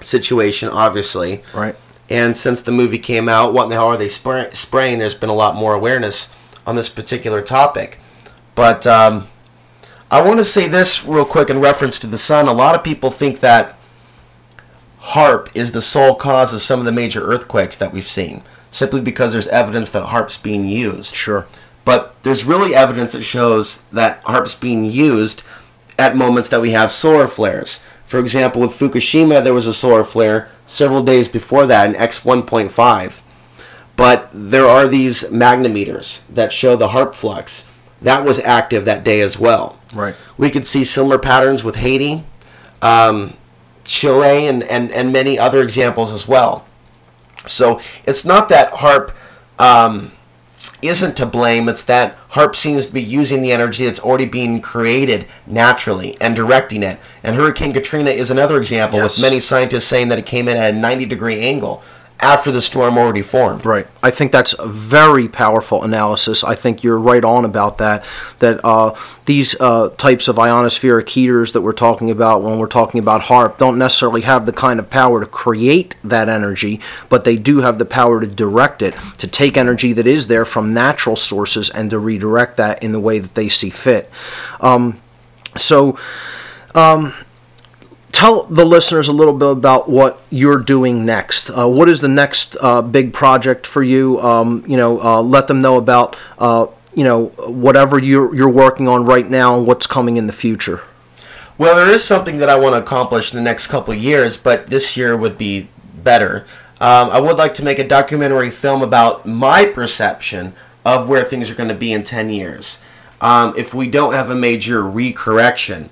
situation obviously Right. and since the movie came out, what in the hell are they spray- spraying? There's been a lot more awareness on this particular topic. But um, I want to say this real quick in reference to the sun. A lot of people think that HAARP is the sole cause of some of the major earthquakes that we've seen, simply because there's evidence that HAARP's being used. Sure. But there's really evidence that shows that HAARP's being used at moments that we have solar flares. For example, with Fukushima, there was a solar flare several days before that in X1.5. But there are these magnometers that show the HAARP flux. That was active that day as well. Right. We could see similar patterns with Haiti, um, Chile, and, and, and many other examples as well. So it's not that HAARP um, isn't to blame, it's that HAARP seems to be using the energy that's already being created naturally and directing it. And Hurricane Katrina is another example, Yes. with many scientists saying that it came in at a 90 degree angle after the storm already formed. Right. I think that's a very powerful analysis. I think you're right on about that. That uh, these uh, types of ionospheric heaters that we're talking about when we're talking about HAARP don't necessarily have the kind of power to create that energy, but they do have the power to direct it, to take energy that is there from natural sources and to redirect that in the way that they see fit. Um, so tell the listeners a little bit about what you're doing next. Uh, what is the next uh, big project for you? Um, you know, uh, let them know about uh, you know whatever you're you're working on right now and what's coming in the future. Well, there is something that I want to accomplish in the next couple of years, but this year would be better. Um, I would like to make a documentary film about my perception of where things are going to be in 10 years um, if we don't have a major recorrection.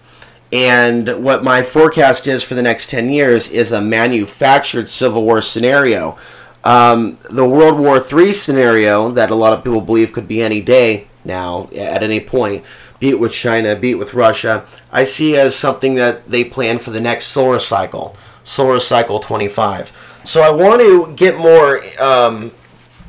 And what my forecast is for the next 10 years is a manufactured Civil War scenario. Um, the World War III scenario that a lot of people believe could be any day now, at any point, be it with China, be it with Russia, I see as something that they plan for the next solar cycle, solar cycle 25. So I want to get more um,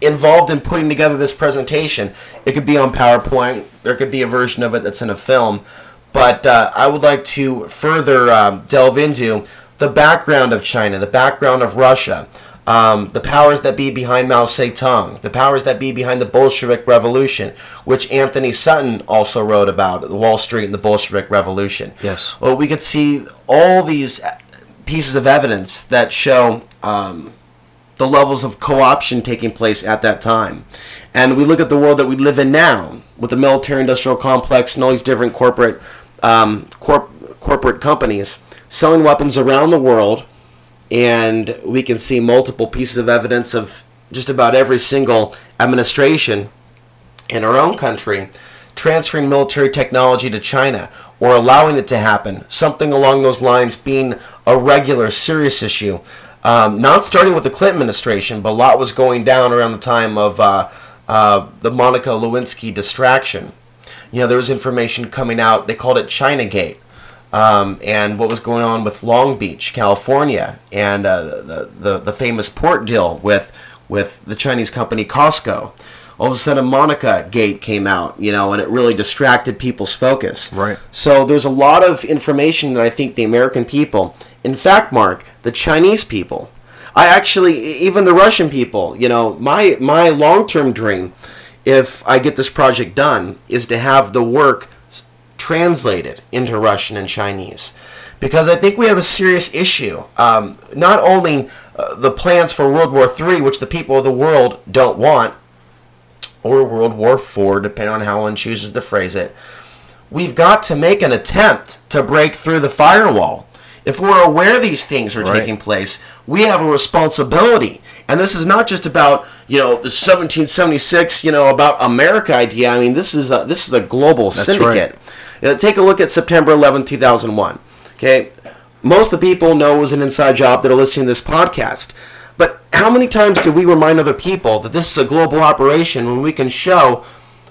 involved in putting together this presentation. It could be on PowerPoint. There could be a version of it that's in a film. But uh, I would like to further um, delve into the background of China, the background of Russia, um, the powers that be behind Mao Zedong, the powers that be behind the Bolshevik Revolution, which Anthony Sutton also wrote about, the Wall Street and the Bolshevik Revolution. Yes. Well, we could see all these pieces of evidence that show um, the levels of co-option taking place at that time. And we look at the world that we live in now with the military-industrial complex and all these different corporate um, corp- corporate companies selling weapons around the world, and we can see multiple pieces of evidence of just about every single administration in our own country transferring military technology to China or allowing it to happen, something along those lines being a regular, serious issue. Um, not starting with the Clinton administration, but a lot was going down around the time of uh, uh, the Monica Lewinsky distraction. You know, there was information coming out, they called it Chinagate. Um, and what was going on with Long Beach, California, and uh, the, the the famous port deal with with the Chinese company COSCO. All of a sudden, Monica Gate came out, you know, and it really distracted people's focus. Right. So there's a lot of information that I think the American people, in fact, Mark, the Chinese people, I actually, even the Russian people, you know, my my long term dream if I get this project done is to have the work translated into Russian and Chinese. Because I think we have a serious issue. Um, not only uh, the plans for World War III, which the people of the world don't want, or World War IV, depending on how one chooses to phrase it, we've got to make an attempt to break through the firewall. If we're aware these things are Right. taking place, we have a responsibility. And this is not just about you know the 1776 you know about America idea. I mean this is a, this is a global That's syndicate. Uh, take a look at September 11, 2001. Okay, most of the people know it was an inside job that are listening to this podcast. But how many times do we remind other people that this is a global operation when we can show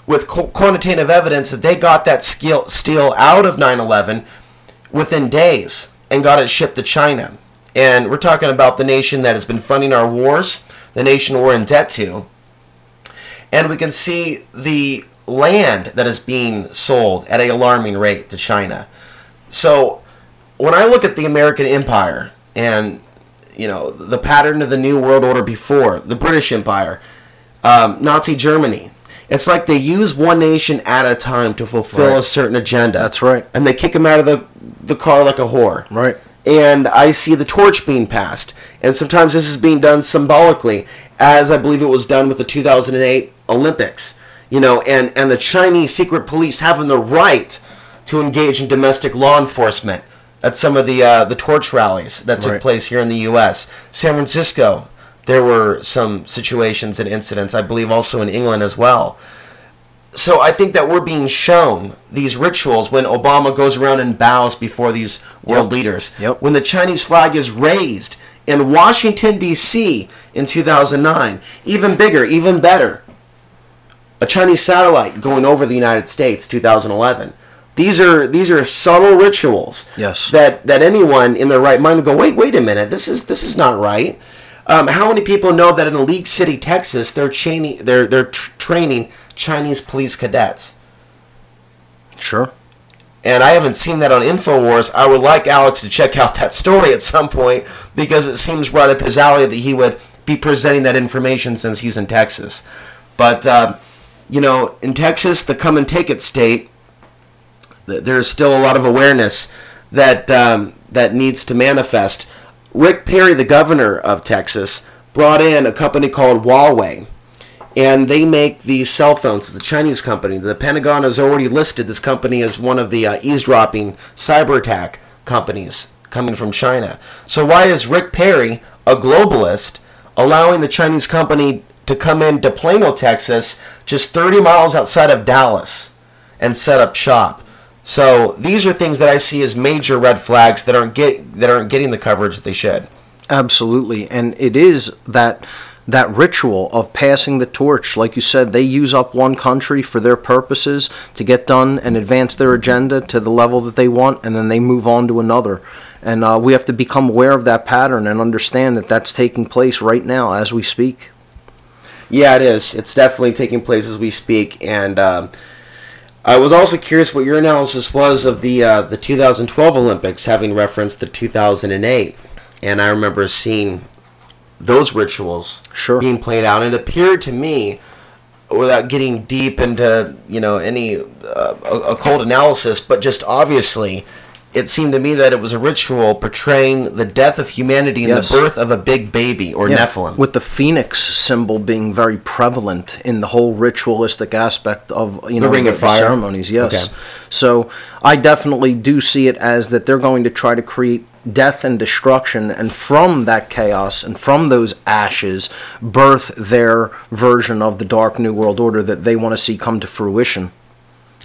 with quantitative evidence that they got that steel out of 9/11 within days and got it shipped to China? And we're talking about the nation that has been funding our wars, the nation we're in debt to. And we can see the land that is being sold at an alarming rate to China. So when I look at the American Empire and you know the pattern of the New World Order before the British Empire, um, Nazi Germany, it's like they use one nation at a time to fulfill a certain agenda. That's right. And they kick them out of the the car like a whore Right. And I see the torch being passed. And sometimes this is being done symbolically, as I believe it was done with the 2008 Olympics. You know, and, and the Chinese secret police having the right to engage in domestic law enforcement at some of the uh, the torch rallies that took Right. place here in the U.S. San Francisco, there were some situations and incidents, I believe, also in England as well so I think that we're being shown these rituals when Obama goes around and bows before these world Yep. leaders. Yep. When the Chinese flag is raised in Washington D.C. in 2009, even bigger, even better. A Chinese satellite going over the United States 2011. These are these are subtle rituals Yes. that that anyone in their right mind would go, wait, wait a minute, this is this is not right. Um, how many people know that in League City, Texas, they're training they're they're tr- training Chinese police cadets? Sure. And I haven't seen that on Infowars. I would like Alex to check out that story at some point because it seems right up his alley that he would be presenting that information since he's in Texas. But uh, you know, in Texas, the come and take it state, there's still a lot of awareness that um, that needs to manifest. Rick Perry, the governor of Texas, brought in a company called Huawei, and they make these cell phones. It's a Chinese company. The Pentagon has already listed this company as one of the uh, eavesdropping cyber attack companies coming from China. So why is Rick Perry, a globalist, allowing the Chinese company to come into Plano, Texas, just 30 miles outside of Dallas, and set up shop? So these are things that I see as major red flags that aren't get that aren't getting the coverage that they should. Absolutely, and it is that that ritual of passing the torch. Like you said, they use up one country for their purposes to get done and advance their agenda to the level that they want, and then they move on to another. And uh, we have to become aware of that pattern and understand that that's taking place right now as we speak. Yeah, it is. It's definitely taking place as we speak. And um, I was also curious what your analysis was of the uh, the 2012 Olympics, having referenced the 2008. And I remember seeing those rituals Sure. being played out, and it appeared to me, without getting deep into you know any uh, occult analysis, but just obviously. It seemed to me that it was a ritual portraying the death of humanity and Yes. the birth of a big baby or Yeah, Nephilim. With the phoenix symbol being very prevalent in the whole ritualistic aspect of you The know Ring of Fire? ceremonies. Yes. Okay. So I definitely do see it as that they're going to try to create death and destruction, and from that chaos and from those ashes, birth their version of the Dark New World Order that they want to see come to fruition.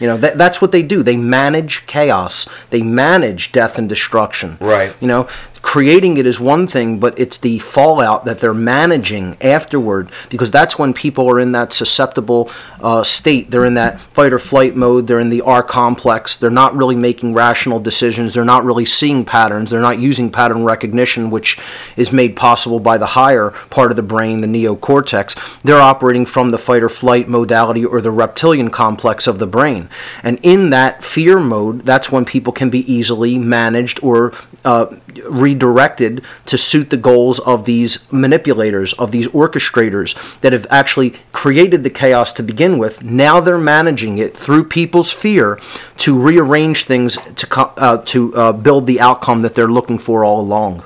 You know, that, that's what they do. They manage chaos. They manage death and destruction. Right. You know, creating it is one thing, but it's the fallout that they're managing afterward because that's when people are in that susceptible uh, state. They're in that fight or flight mode. They're in the R complex. They're not really making rational decisions. They're not really seeing patterns. They're not using pattern recognition, which is made possible by the higher part of the brain, the neocortex. They're operating from the fight or flight modality or the reptilian complex of the brain. And in that fear mode, that's when people can be easily managed or uh, redirected to suit the goals of these manipulators, of these orchestrators that have actually created the chaos to begin with. Now they're managing it through people's fear to rearrange things to uh, to uh, build the outcome that they're looking for all along.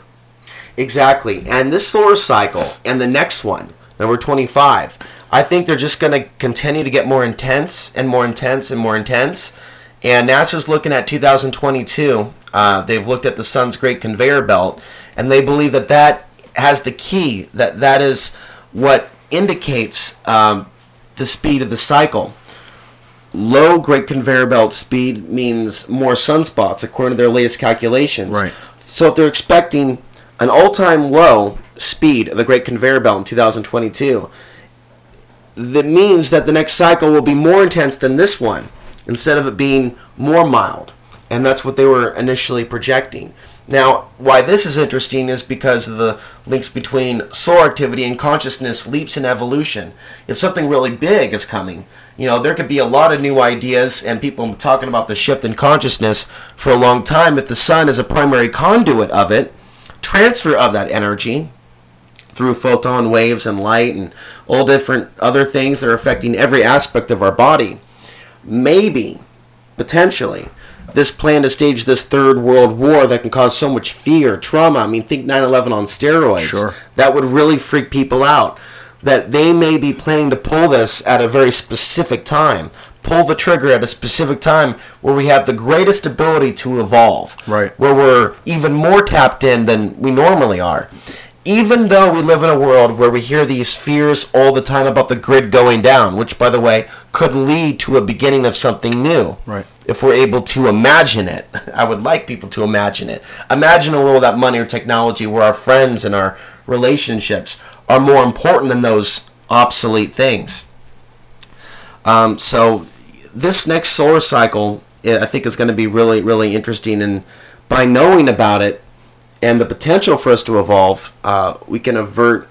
Exactly. And this solar cycle and the next one, number 25, I think they're just going to continue to get more intense and more intense and more intense. And NASA's looking at 2022. Uh, they've looked at the sun's great conveyor belt, and they believe that that has the key, that that is what indicates um, the speed of the cycle. Low great conveyor belt speed means more sunspots, according to their latest calculations. Right. So if they're expecting an all-time low speed of the great conveyor belt in 2022, that means that the next cycle will be more intense than this one instead of it being more mild. And that's what they were initially projecting. Now, why this is interesting is because of the links between solar activity and consciousness leaps in evolution. If something really big is coming, you know, there could be a lot of new ideas and people talking about the shift in consciousness for a long time. If the sun is a primary conduit of it, transfer of that energy through photon waves and light and all different other things that are affecting every aspect of our body. Maybe, potentially, this plan to stage this third world war that can cause so much fear, trauma. I mean, think 9 11 on steroids. Sure. That would really freak people out. That they may be planning to pull this at a very specific time. Pull the trigger at a specific time where we have the greatest ability to evolve. Right. Where we're even more tapped in than we normally are. Even though we live in a world where we hear these fears all the time about the grid going down, which, by the way, could lead to a beginning of something new Right. if we're able to imagine it. (laughs) I would like people to imagine it. Imagine a world without money or technology where our friends and our relationships are more important than those obsolete things. Um, so this next solar cycle, I think, is going to be really, really interesting. And by knowing about it and the potential for us to evolve, uh, we can avert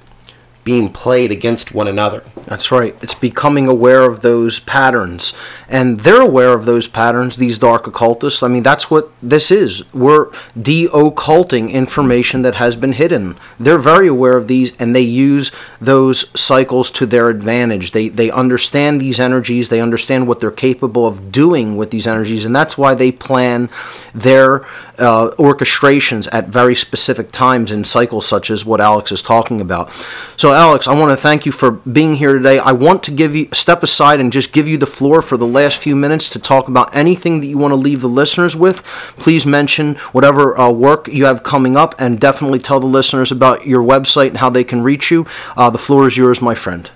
being played against one another. That's right. It's becoming aware of those patterns. And they're aware of those patterns, these dark occultists. I mean, that's what this is. We're de occulting information that has been hidden. They're very aware of these and they use those cycles to their advantage. They, they understand these energies, they understand what they're capable of doing with these energies, and that's why they plan their uh, orchestrations at very specific times in cycles such as what Alex is talking about. So, Alex, I want to thank you for being here today. I want to give you step aside and just give you the floor for the last few minutes to talk about anything that you want to leave the listeners with. Please mention whatever uh, work you have coming up, and definitely tell the listeners about your website and how they can reach you. Uh, the floor is yours, my friend.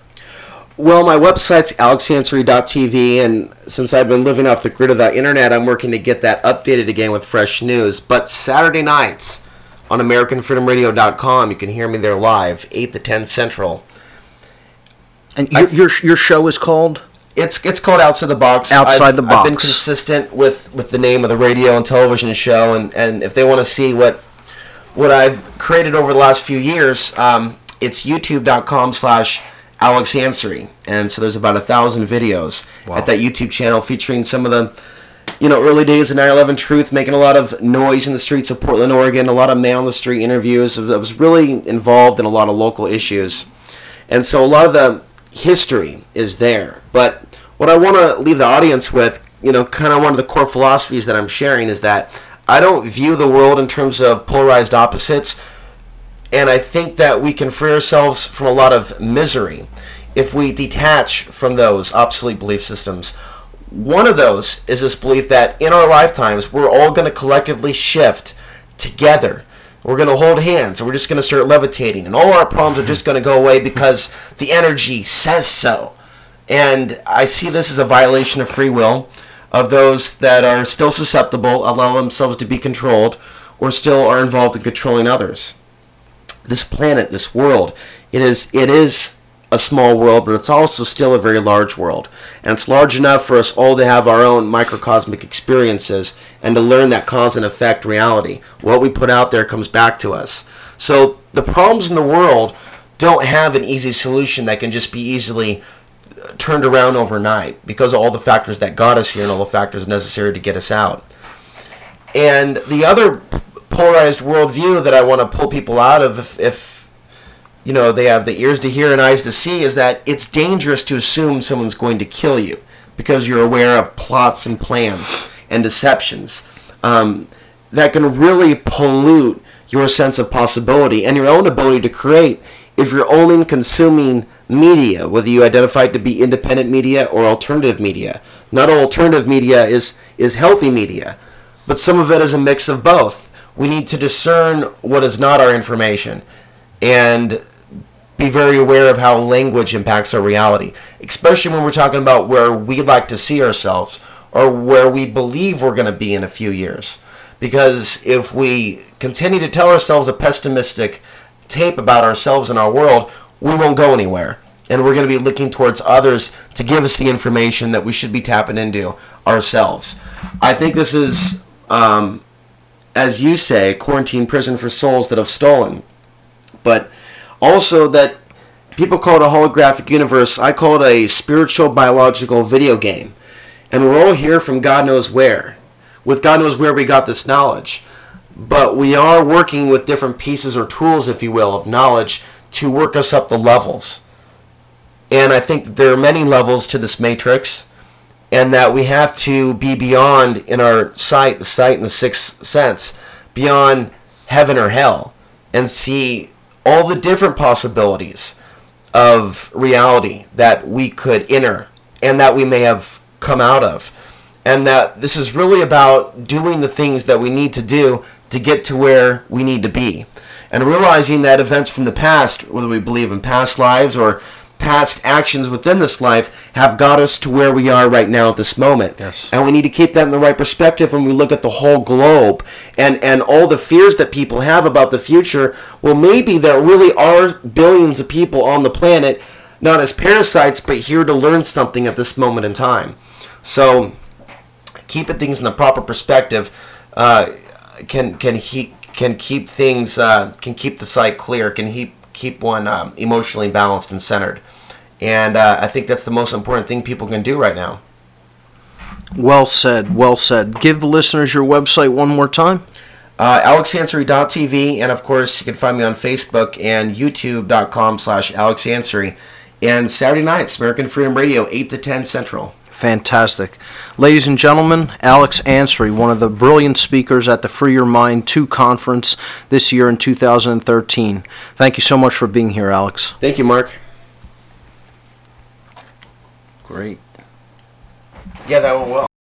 Well, my website's alexansary.tv, and since I've been living off the grid of the internet, I'm working to get that updated again with fresh news. But Saturday nights on AmericanFreedomRadio.com, you can hear me there live, 8 to 10 Central. And your, your, your show is called? It's it's called Outside the Box. Outside I've, the Box. I've been consistent with, with the name of the radio and television show, and, and if they want to see what what I've created over the last few years, um, it's youtube.com slash Alex Ansary. And so there's about a thousand videos Wow. at that YouTube channel featuring some of the you know, early days of 9/11 Truth, making a lot of noise in the streets of Portland, Oregon, a lot of man on the street interviews. I was really involved in a lot of local issues, and so a lot of the history is there. But what I want to leave the audience with, you know, kind of one of the core philosophies that I'm sharing is that I don't view the world in terms of polarized opposites, and I think that we can free ourselves from a lot of misery if we detach from those obsolete belief systems. One of those is this belief that in our lifetimes, we're all going to collectively shift together. We're going to hold hands and we're just going to start levitating, and all our problems are just going to go away because the energy says so. And I see this as a violation of free will of those that are still susceptible, allow themselves to be controlled, or still are involved in controlling others this planet, this world, it is it is a small world, but it's also still a very large world. And it's large enough for us all to have our own microcosmic experiences and to learn that cause and effect reality. What we put out there comes back to us. So the problems in the world don't have an easy solution that can just be easily uh, turned around overnight because of all the factors that got us here and all the factors necessary to get us out. And the other polarized worldview that I want to pull people out of if, if you know they have the ears to hear and eyes to see is that it's dangerous to assume someone's going to kill you because you're aware of plots and plans and deceptions um, that can really pollute your sense of possibility and your own ability to create if you're only consuming media, whether you identify it to be independent media or alternative media. Not all alternative media is, is healthy media, but some of it is a mix of both. We need to discern what is not our information and be very aware of how language impacts our reality, especially when we're talking about where we like to see ourselves or where we believe we're going to be in a few years. Because if we continue to tell ourselves a pessimistic tape about ourselves and our world, we won't go anywhere. And we're going to be looking towards others to give us the information that we should be tapping into ourselves. I think this is, um, as you say, quarantine prison for souls that have stolen. But also that people call it a holographic universe. I call it a spiritual biological video game. And we're all here from God knows where. With God knows where we got this knowledge. But we are working with different pieces or tools, if you will, of knowledge to work us up the levels. And I think that there are many levels to this matrix, and that we have to be beyond in our sight, the sight and the sixth sense, beyond heaven or hell, and see all the different possibilities of reality that we could enter and that we may have come out of. And that this is really about doing the things that we need to do to get to where we need to be. And realizing that events from the past, whether we believe in past lives or past actions within this life, have got us to where we are right now at this moment. Yes. And we need to keep that in the right perspective when we look at the whole globe and, and all the fears that people have about the future. Well, maybe there really are billions of people on the planet, not as parasites, but here to learn something at this moment in time. So, keeping things in the proper perspective uh, can can he can keep things uh, can keep the sight clear, can keep keep one um, emotionally balanced and centered. And uh, I think that's the most important thing people can do right now. Well said, well said. Give the listeners your website one more time. Uh, AlexAnsary.tv, and of course, you can find me on Facebook and YouTube.com slash AlexAnsary. And Saturday nights, American Freedom Radio, 8 to 10 Central. Fantastic. Ladies and gentlemen, Alex Ansary, one of the brilliant speakers at the Free Your Mind 2 conference this year in 2013. Thank you so much for being here, Alex. Thank you, Mark. Great. Yeah, that went well.